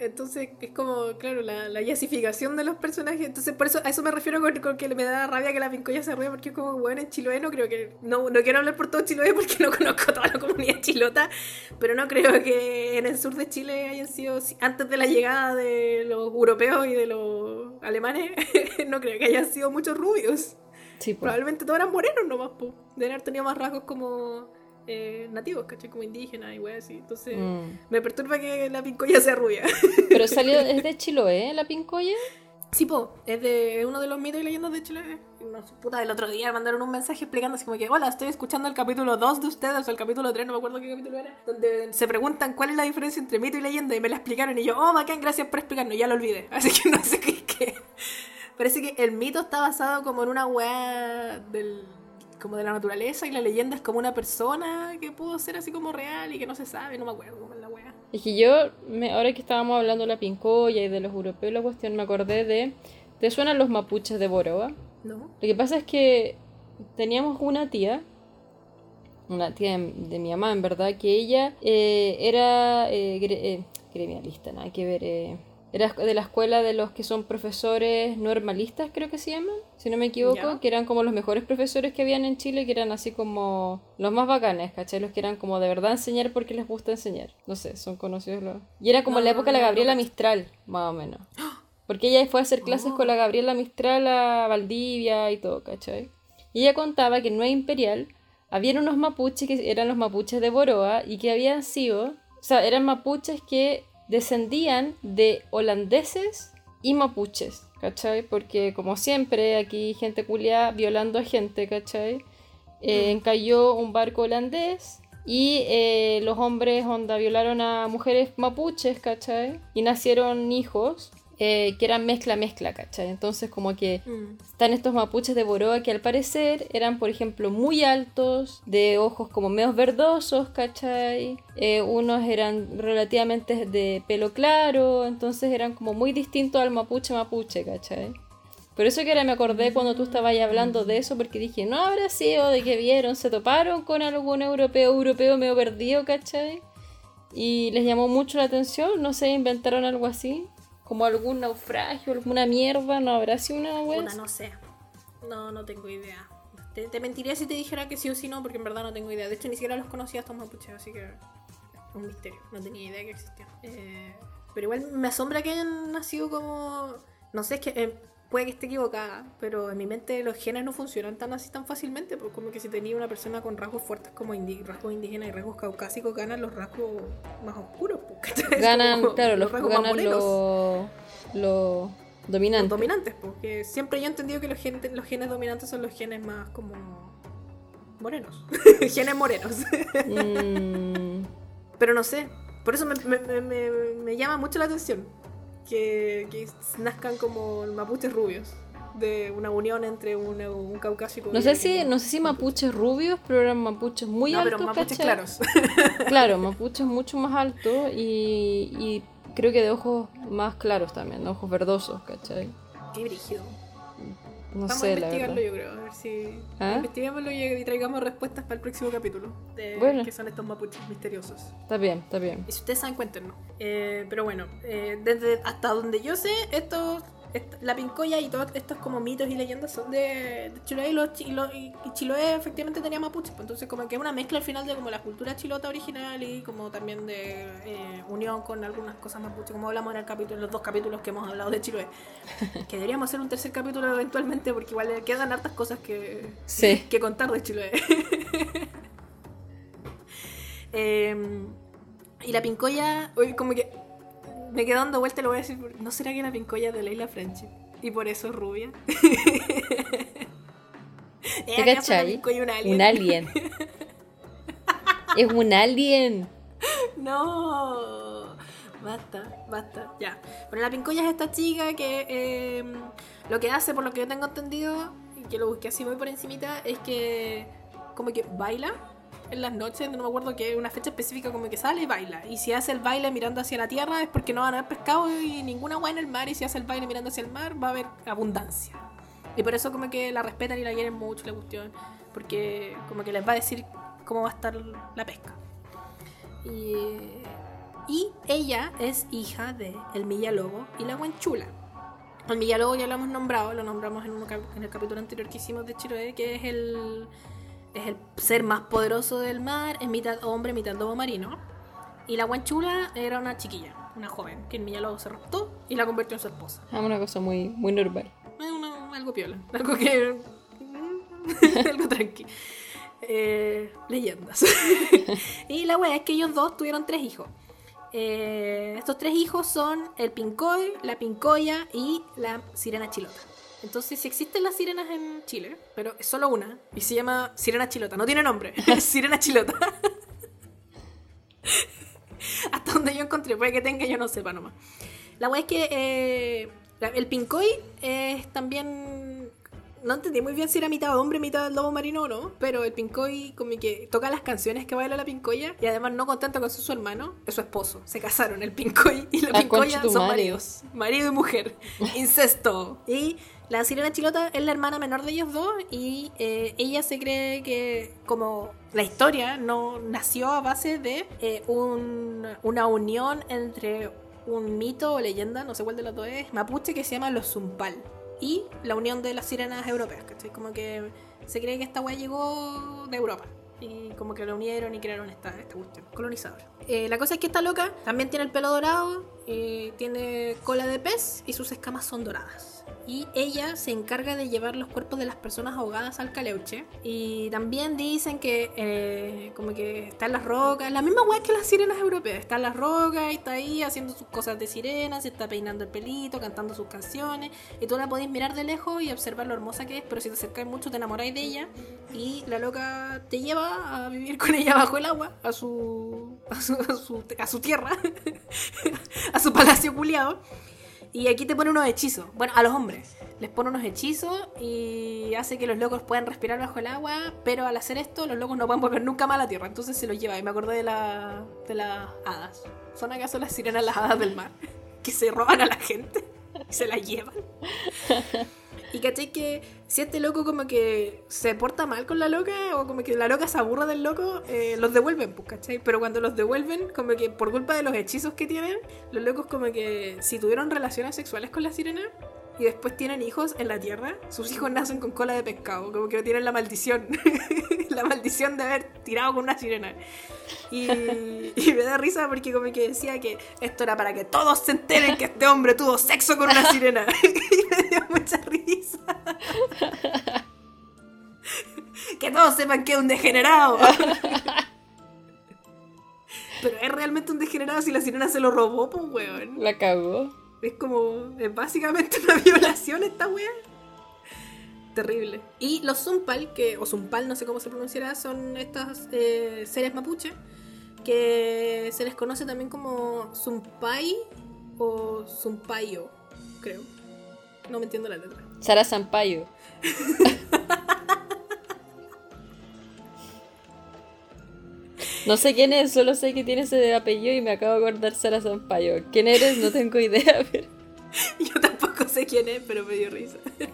Entonces es como, claro, la, la yasificación de los personajes. Entonces por eso a eso me refiero con, con que me da rabia que la pincoya se ríe porque es como, bueno, en Chiloé no creo que... No, no quiero hablar por todo Chiloé porque no conozco toda la comunidad chilota, pero no creo que en el sur de Chile hayan sido, antes de la llegada de los europeos y de los alemanes, no creo que hayan sido muchos rubios. Sí, pues. Probablemente todos eran morenos nomás, po. Deben haber tenido más rasgos como eh, nativos, ¿cachai? Como indígenas y wey así. Entonces... Mm. Me perturba que la pincoya sea rubia. Pero salió desde Chiloé, la pincoya. Sí, po, es de uno de los mitos y leyendas de Chile. No puta, el otro día me mandaron un mensaje explicando así como que, hola, estoy escuchando el capítulo 2 de ustedes, o el capítulo 3, no me acuerdo qué capítulo era, donde se preguntan cuál es la diferencia entre mito y leyenda y me la explicaron y yo, oh, bacán, gracias por explicarnos, ya lo olvidé. Así que no sé qué Parece que el mito está basado como en una weá del como de la naturaleza y la leyenda es como una persona que pudo ser así como real y que no se sabe, no me acuerdo cómo es la weá. Es que yo, me, ahora que estábamos hablando de la pincoya y de los europeos, la cuestión, me acordé de... ¿Te suenan los mapuches de Boroa? ¿No? Lo que pasa es que teníamos una tía, una tía de, de mi mamá, en verdad, que ella eh, era eh, gre- eh, gremialista, nada que ver. Era de la escuela de los que son profesores normalistas, creo que se llaman, si no me equivoco, que eran como los mejores profesores que habían en Chile, que eran así como los más bacanes, ¿cachai? Los que eran como de verdad enseñar porque les gusta enseñar. No sé, son conocidos los... Y era como No, en la época de la Gabriela. Mistral, más o menos. Porque ella fue a hacer clases Oh. con la Gabriela Mistral a Valdivia y todo, ¿cachai? Y ella contaba que en Nueva Imperial habían unos mapuches que eran los mapuches de Boroa y que habían sido, o sea, eran mapuches que descendían de holandeses y mapuches, ¿cachai? Porque como siempre aquí gente culia violando a gente, ¿cachai? Eh, cayó un barco holandés y eh, los hombres onda violaron a mujeres mapuches, ¿cachai? Y nacieron hijos eh, que eran mezcla mezcla, ¿cachai? Entonces como que Mm. están estos mapuches de Boroa que al parecer eran, por ejemplo, muy altos, de ojos como medios verdosos, ¿cachai? Eh, unos eran relativamente de pelo claro, entonces eran como muy distintos al mapuche mapuche, ¿cachai? Por eso que ahora me acordé cuando tú estabas hablando de eso, porque dije, no habrá sido de que vieron, se toparon con algún europeo, europeo medio perdido, ¿cachai? Y les llamó mucho la atención, no sé, inventaron algo así, como algún naufragio, alguna mierda, no habrá sido una wea Puta, no sé. No, no tengo idea. Te, te mentiría si te dijera que sí o sí no, porque en verdad no tengo idea. De hecho, ni siquiera los conocía estos mapuches, así que un misterio. No tenía idea que existían. Eh, pero igual me asombra que hayan nacido como... No sé, es que eh, puede que esté equivocada, pero en mi mente los genes no funcionan tan así tan fácilmente, pues como que si tenía una persona con rasgos fuertes como indi- rasgos indígenas y rasgos caucásicos, ganan los rasgos más oscuros. pues, ganan, como claro, los, rasgos ganan los los dominantes. Los dominantes, porque siempre yo he entendido que los genes, los genes dominantes son los genes más como morenos. genes morenos. Mm, Pero no sé. Por eso me, me- me- me llama mucho la atención que, que nazcan como mapuches rubios. De una unión entre una- un caucásico no sé un- si, no sé si mapuches rubios, pero eran mapuches muy No, altos. pero mapuches ¿cachai? claros. Claro, mapuches mucho más altos y, y creo que de ojos más claros también, de ojos verdosos, ¿cachai? Qué brígido. No Vamos a sé, investigarlo, yo creo. A ver si. ¿Ah? Investiguémoslo y, traigamos respuestas para el próximo capítulo. De Bueno. qué son estos mapuches misteriosos. Está bien, está bien. Y si ustedes saben, cuéntenos. Eh, pero bueno, eh, desde hasta donde yo sé, estos est- la pincoya y todos estos como mitos y leyendas son de, de Chiloé y, los, y y- Chiloé efectivamente tenía mapuches. pues, entonces como que es una mezcla al final de como la cultura chilota original y como también de eh, unión con algunas cosas mapuches, como hablamos en el capítulo, en los dos capítulos que hemos hablado de Chiloé. que deberíamos hacer un tercer capítulo eventualmente porque igual le quedan hartas cosas que, Sí. que contar de Chiloé. Eh, y la pincoya, como que me quedo dando vuelta y lo voy a decir, ¿no será que la pincoya es de Leila Friendship? Y por eso es rubia. ¿Es ¿Te cachai? un alien? Un alien. es un alien. No, basta, basta, ya. Pero la pincoya es esta chica que eh, lo que hace, por lo que yo tengo entendido, y que lo busqué así muy por encimita, es que como que baila en las noches, no me acuerdo que una fecha específica como que sale y baila. Y si hace el baile mirando hacia la tierra es porque no van a haber pescado y ninguna agua en el mar. Y si hace el baile mirando hacia el mar va a haber abundancia. Y por eso como que la respetan y la quieren mucho la cuestión. Porque como que les va a decir cómo va a estar la pesca. Y, ella es hija de el Millalobo y la Guanchula. El Millalobo ya lo hemos nombrado, lo nombramos en el capítulo anterior que hicimos de Chiloé, que es el, es el ser más poderoso del mar, es mitad hombre, mitad lobo marino. Y la Guanchula era una chiquilla, una joven, que el Millalobo se raptó y la convirtió en su esposa. Ah, una cosa muy, muy normal. Es una- algo piola, algo que... algo tranqui. Eh, leyendas. y la wea es que ellos dos tuvieron tres hijos. Eh, estos tres hijos son el pincoy, la pincoya y la sirena chilota. Entonces, si existen las sirenas en Chile, pero es solo una, y se llama sirena chilota, no tiene nombre, es sirena chilota. Hasta donde yo encontré, puede que tenga, yo no sepa nomás. La wea es que eh, la- el pincoy es también. No entendí muy bien si era mitad hombre, mitad lobo marino o no, pero el pincoy como que toca las canciones que baila la pincoya y además no contento con ser su hermano, es su esposo. Se casaron el pincoy y la Ah, pincoya son maridos. Marido y mujer. Incesto. Y la sirena chilota es la hermana menor de ellos dos y eh, ella se cree que como la historia no nació a base de eh, un- una unión entre un mito o leyenda, no sé cuál de los dos es, mapuche que se llama los Zumpal y la unión de las sirenas europeas, ¿cachai? Como que se cree que esta weá llegó de Europa. Y como que lo unieron y crearon esta, cuestión, colonizadora. Eh, la cosa es que esta loca también tiene el pelo dorado, tiene cola de pez y sus escamas son doradas. Y ella se encarga de llevar los cuerpos de las personas ahogadas al caleuche. Y también dicen que eh, como que está en las rocas, la misma weá que las sirenas europeas. Está en las rocas y está ahí haciendo sus cosas de sirena, se está peinando el pelito, cantando sus canciones. Y tú la podés mirar de lejos y observar lo hermosa que es, pero si te acercáis mucho te enamoráis de ella. Y la loca te lleva a vivir con ella bajo el agua, a su, a su, a su, a su tierra, a su palacio culiado. Y aquí te pone unos hechizos. Bueno, a los hombres. Les pone unos hechizos y hace que los locos puedan respirar bajo el agua. Pero al hacer esto, los locos no pueden volver nunca más a la tierra. Entonces se los lleva. Y me acordé de, la, de las hadas. ¿Son acaso las sirenas las hadas del mar? Que se roban a la gente y se las llevan. Y caché que si este loco como que se porta mal con la loca o como que la loca se aburra del loco, eh, los devuelven, pues, ¿cachai? Pero cuando los devuelven, como que por culpa de los hechizos que tienen, los locos como que si tuvieron relaciones sexuales con la sirena y después tienen hijos en la tierra, sus hijos nacen con cola de pescado, como que tienen la maldición, la maldición de haber tirado con una sirena. Y, y me da risa porque como que decía que esto era para que todos se enteren que este hombre tuvo sexo con una sirena. y me dio mucha risa. que todos sepan que es un degenerado. Pero es realmente un degenerado si la sirena se lo robó, pues weón. La cagó. Es como, es básicamente una violación esta wea. Terrible. Y los Zumpal, que, o Zumpal, no sé cómo se pronunciará, son estas eh, seres mapuche que se les conoce también como Zumpay o Zumpayo, creo. No me entiendo la letra. Sara Sampaio. No sé quién es, solo sé que tiene ese apellido y me acabo de acordar Sara Sampaio. ¿Quién eres? No tengo idea, pero... Yo tampoco sé quién es, pero me dio risa.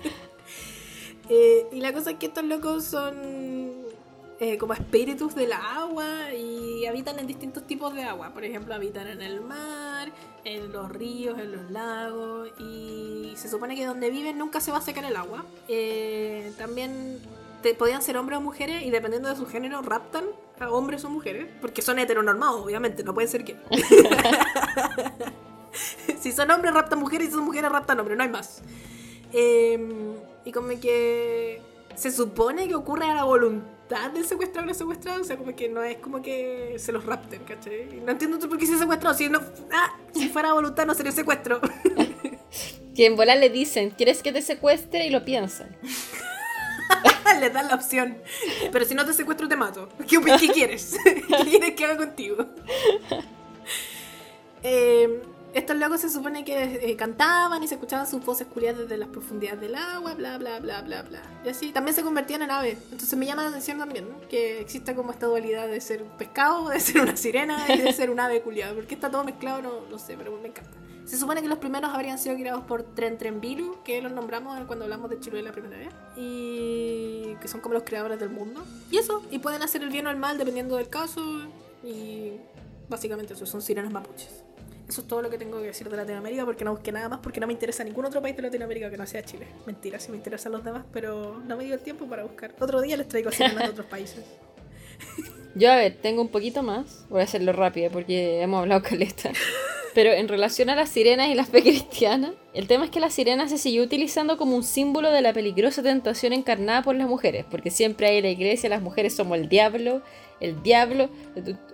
Eh, y la cosa es que estos locos son. eh, como espíritus del agua y habitan en distintos tipos de agua. Por ejemplo, habitan en el mar, en los ríos, en los lagos y se supone que donde viven nunca se va a secar el agua. Eh, también te, podían ser hombres o mujeres y dependiendo de su género raptan a hombres o mujeres porque son heteronormados, obviamente, no puede ser que... si son hombres raptan mujeres y si son mujeres raptan hombres, no hay más. Eh, y como que se supone que ocurre a la voluntad del secuestrador o secuestrado, o sea, como que no es como que se los rapten, ¿cachai? No entiendo por qué se secuestrado, si no, ah, si fuera a voluntad no sería secuestro. que en volar le dicen, ¿quieres que te secuestre? Y lo piensan. le dan la opción. Pero si no te secuestro, te mato. ¿Qué, qué quieres? ¿Qué quieres que haga contigo? Eh, estos locos se supone que eh, cantaban y se escuchaban sus voces culiadas desde las profundidades del agua, bla, bla, bla, bla, bla. Y así, también se convertían en aves. Entonces me llama la atención también, ¿no? Que exista como esta dualidad de ser un pescado, de ser una sirena y de ser un ave culiada. Porque está todo mezclado, no, no sé, pero me encanta. Se supone que los primeros habrían sido creados por Tren Trenbilu, que los nombramos cuando hablamos de Chiloé la primera vez. Y que son como los creadores del mundo. Y eso, y pueden hacer el bien o el mal dependiendo del caso. Y básicamente eso, son sirenas mapuches. Eso es todo lo que tengo que decir de Latinoamérica porque no busqué nada más porque no me interesa ningún otro país de Latinoamérica que no sea Chile. Mentira, sí me interesan los demás, pero no me dio el tiempo para buscar. Otro día les traigo sirenas de otros países. Yo, a ver, tengo un poquito más. Voy a hacerlo rápido porque hemos hablado caleta. Pero en relación a las sirenas y las fe cristianas, el tema es que la sirena se siguió utilizando como un símbolo de la peligrosa tentación encarnada por las mujeres, porque siempre hay en la iglesia las mujeres somos el diablo, el diablo.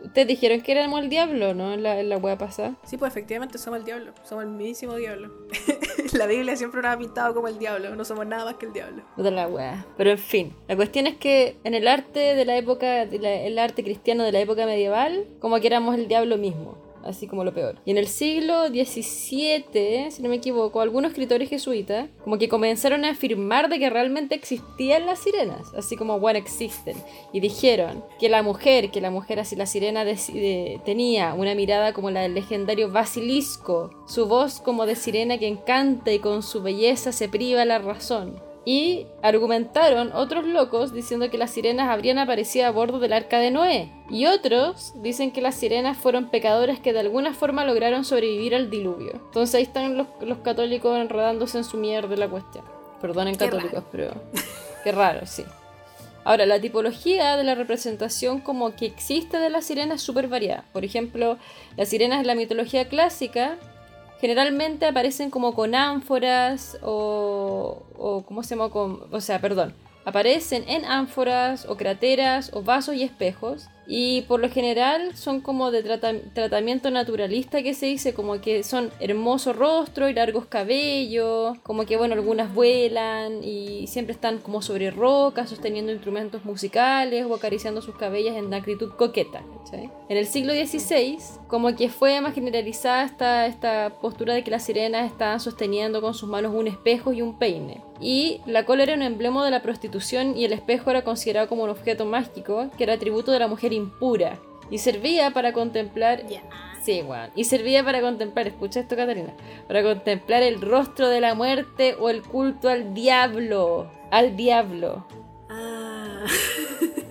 Ustedes dijeron que éramos el diablo, ¿no? En la, en la wea pasada. Sí, pues efectivamente somos el diablo, somos el mismísimo diablo. la Biblia siempre nos ha pintado como el diablo, no somos nada más que el diablo. De la wea. Pero en fin, la cuestión es que en el arte de la época, el arte cristiano de la época medieval, como que éramos el diablo mismo así como lo peor. Y en el siglo XVII, si no me equivoco, algunos escritores jesuitas como que comenzaron a afirmar de que realmente existían las sirenas, así como, bueno, existen. Y dijeron que la mujer, que la mujer así, la sirena tenía una mirada como la del legendario basilisco, su voz como de sirena que encanta y con su belleza se priva la razón. Y argumentaron otros locos diciendo que las sirenas habrían aparecido a bordo del arca de Noé. Y otros dicen que las sirenas fueron pecadores que de alguna forma lograron sobrevivir al diluvio. Entonces ahí están los, católicos enredándose en su mierda la cuestión. Perdonen católicos, pero qué raro, sí. Ahora, la tipología de la representación como que existe de las sirenas es súper variada. Por ejemplo, las sirenas en la mitología clásica generalmente aparecen como con ánforas o, o ¿cómo se llama? o sea, perdón, aparecen en ánforas o crateras o vasos y espejos y por lo general son como de tratamiento naturalista que se dice, como que son hermoso rostro y largos cabellos, como que bueno, algunas vuelan y siempre están como sobre rocas, sosteniendo instrumentos musicales o acariciando sus cabellas en actitud coqueta. En el siglo XVI, como que fue más generalizada esta, esta postura de que las sirenas estaban sosteniendo con sus manos un espejo y un peine. Y la cola era un emblema de la prostitución y el espejo era considerado como un objeto mágico que era atributo de la mujer impura. Y servía para contemplar. Sí. Y servía para contemplar, escucha esto, Catalina. Para contemplar el rostro de la muerte o el culto al diablo. Al diablo. Ah.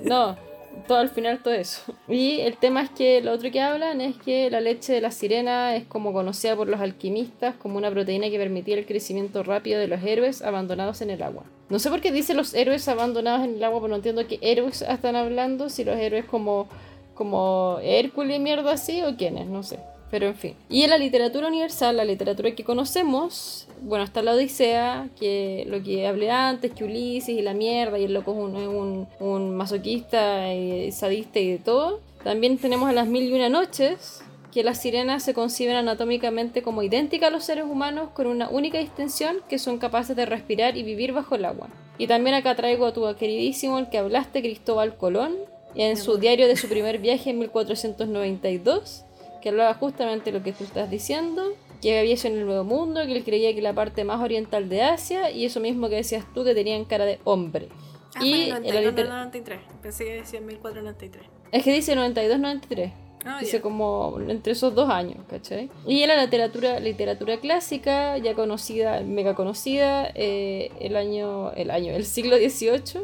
no, todo al final todo eso. Y el tema es que lo otro que hablan es que la leche de la sirena es como conocida por los alquimistas como una proteína que permitía el crecimiento rápido de los héroes abandonados en el agua. No sé por qué dice los héroes abandonados en el agua, pero no entiendo qué héroes están hablando, si los héroes como, como Hércules y mierda así o quiénes, no sé. Pero en fin. Y en la literatura universal, la literatura que conocemos, bueno, está la Odisea, que lo que hablé antes, que Ulises y la mierda, y el loco es un, un masoquista y sadista y de todo. También tenemos a las mil y una noches, que las sirenas se conciben anatómicamente como idénticas a los seres humanos con una única distinción que son capaces de respirar y vivir bajo el agua. Y también acá traigo a tu queridísimo, el que hablaste, Cristóbal Colón, en su diario de su primer viaje en 1492, que hablaba justamente lo que tú estás diciendo, que había hecho en el Nuevo Mundo, que él creía que la parte más oriental de Asia, y eso mismo que decías tú, que tenían cara de hombre. Ah, y el 93, pensé que decía 1493. Es que dice 92-93. Ah, Dice como entre esos dos años, ¿cachai? Y en la literatura, literatura clásica, ya conocida, mega conocida, eh, el año, el año, el siglo XVIII,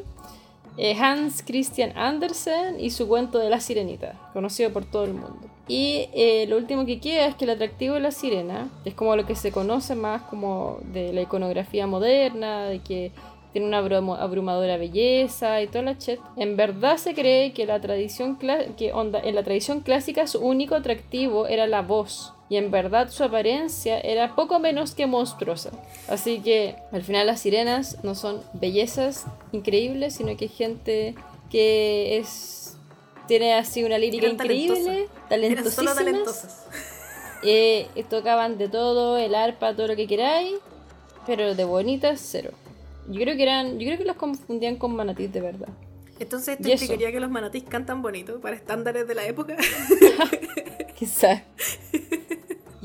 eh, Hans Christian Andersen y su cuento de la sirenita, conocido por todo el mundo. Y eh, lo último que queda es que el atractivo de la sirena, es como lo que se conoce más como de la iconografía moderna, de que tiene una abrumadora belleza y toda la chet. En verdad se cree que, en la tradición clásica su único atractivo era la voz. Y en verdad su apariencia era poco menos que monstruosa. Así que al final las sirenas no son bellezas increíbles, sino que gente que es tiene así una lírica increíble, talentosísimas. Eh, tocaban de todo, el arpa, todo lo que queráis, pero de bonitas cero. Yo creo que eran, yo creo que los confundían con manatís de verdad. Entonces esto implicaría que los manatís cantan bonito para estándares de la época. Quizás.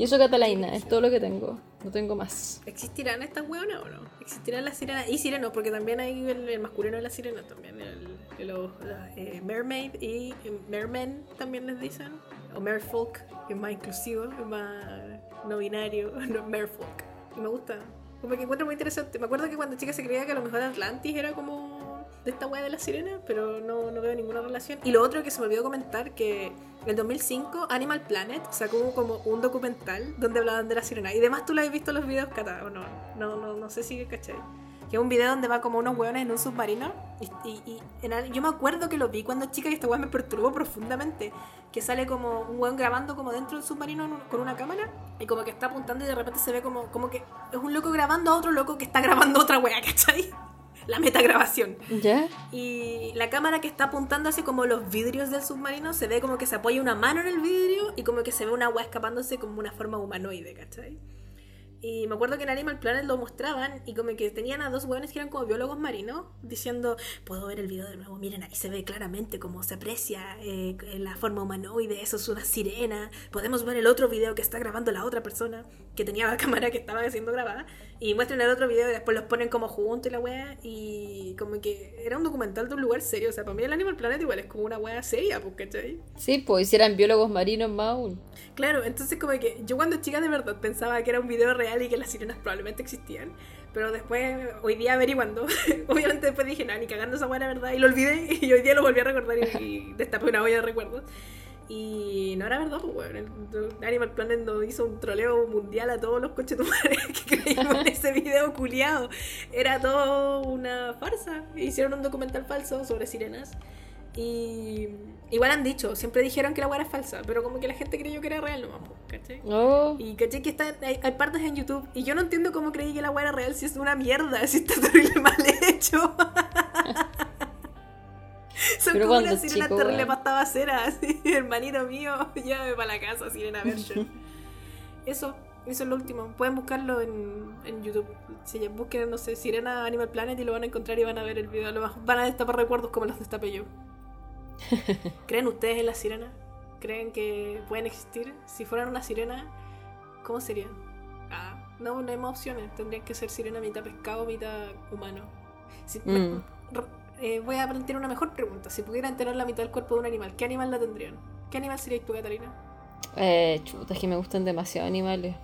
Y eso Catalina, es todo lo que tengo. No tengo más. ¿Existirán estas hueonas o no? ¿Existirán las sirenas? Y sirenos, porque también hay el, masculino de las sirenas también. El, los eh, mermaid y mermen también les dicen. O merfolk, que es más inclusivo, es más no binario. No, merfolk. Y me gusta. Como que encuentro muy interesante. Me acuerdo que cuando chica se creía que a lo mejor Atlantis era como de esta weá de la sirena, pero no, no, veo ninguna relación. Y lo otro que se me olvidó comentar, que en el 2005 Animal Planet sacó como un documental donde hablaban de la sirena. Y además tú lo has visto los videos, Cata, o no, no, no, no sé si cachai que es un video donde va como unos hueones en un submarino. Y, yo me acuerdo que lo vi cuando chica y esta hueá me perturbó profundamente. Que sale como un hueón grabando como dentro del submarino con una cámara y como que está apuntando y de repente se ve como, como que es un loco grabando a otro loco que está grabando otra hueá, ¿cachai? La metagrabación. ¿Ya? Y la cámara que está apuntando así como los vidrios del submarino se ve como que se apoya una mano en el vidrio y como que se ve una hueá escapándose como una forma humanoide, ¿cachai? Y me acuerdo que en Animal Planet lo mostraban y como que tenían a dos hueones que eran como biólogos marinos diciendo, puedo ver el video de nuevo, miren, ahí se ve claramente cómo se aprecia eh, la forma humanoide, eso es una sirena, podemos ver el otro video que está grabando la otra persona que tenía la cámara que estaba siendo grabada y muestran el otro video y después los ponen como juntos y la wea y como que era un documental de un lugar serio, o sea, para mí el Animal Planet igual es como una wea seria, pues, ¿cachai? Sí, pues hicieran biólogos marinos más aún. Claro, entonces como que yo cuando chica de verdad pensaba que era un video real y que las sirenas probablemente existían. Pero después, hoy día averiguando, obviamente después dije, no, ni cagando esa buena verdad. Y lo olvidé y hoy día lo volví a recordar y, destapé una olla de recuerdos. Y no era verdad, pues, bueno, Animal Planet nos hizo un troleo mundial a todos los coches que creímos en ese video culiado. Era todo una farsa. Hicieron un documental falso sobre sirenas. Y igual han dicho, siempre dijeron que la weá era falsa, pero como que la gente creyó que era real nomás, ¿cachai? Oh. Y caché que está, hay, partes en YouTube y yo no entiendo cómo creí que la weá era real si es una mierda, si está terrible mal hecho. Son como una sirena terrible pasta cera, así, hermanito mío, llévame para la casa, sirena version. Eso, eso es lo último. Pueden buscarlo en, en YouTube. Si busquen, no sé, Sirena Animal Planet y lo van a encontrar y van a ver el video. Van a destapar recuerdos como los destapé yo. ¿Creen ustedes en la sirena? ¿Creen que pueden existir? Si fueran una sirena, ¿cómo serían? Ah, no, no hay más opciones. Tendrían que ser sirena mitad pescado, mitad humano. Mm. Eh, voy a plantear una mejor pregunta. Si pudieran tener la mitad del cuerpo de un animal, ¿qué animal la tendrían? ¿Qué animal sería tú, Catalina? Eh, chuta, es que me gustan demasiado animales.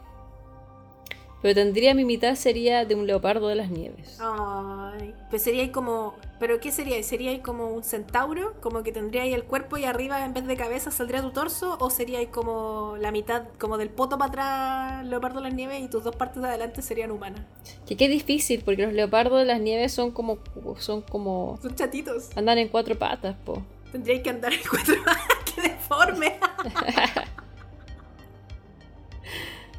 Pero tendría mi mitad sería de un leopardo de las nieves. Ay, pues sería como. ¿Pero qué sería? ¿Sería como un centauro? ¿Como que tendría ahí el cuerpo y arriba en vez de cabeza saldría tu torso? ¿O sería ahí como la mitad, como del poto para atrás, leopardo de las nieves y tus dos partes de adelante serían humanas? Que qué difícil, porque los leopardos de las nieves son como. Son como. Son chatitos. Andan en cuatro patas, po. Tendría que andar en cuatro patas, qué deforme.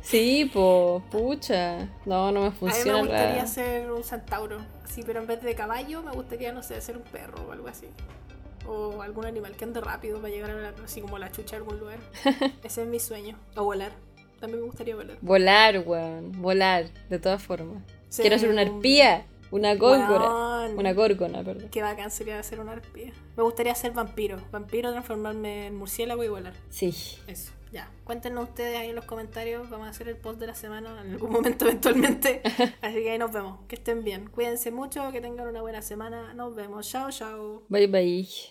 Sí, po, pucha. No, no me funciona. A mí me gustaría ser un centauro, sí, pero en vez de caballo me gustaría, no sé, ser un perro o algo así. O algún animal que ande rápido para llegar a así como la chucha a algún lugar. Ese es mi sueño. O volar. También me gustaría volar. Volar, weón. Volar, de todas formas. Quiero ser una arpía. Una górgona. Una górgona, perdón. Qué bacán sería ser una arpía. Me gustaría ser vampiro. Vampiro, transformarme en murciélago y volar. Sí. Eso. Ya, cuéntenos ustedes ahí en los comentarios. Vamos a hacer el post de la semana en algún momento eventualmente. Así que ahí nos vemos. Que estén bien. Cuídense mucho, que tengan una buena semana. Nos vemos. Chao, chao. Bye, bye.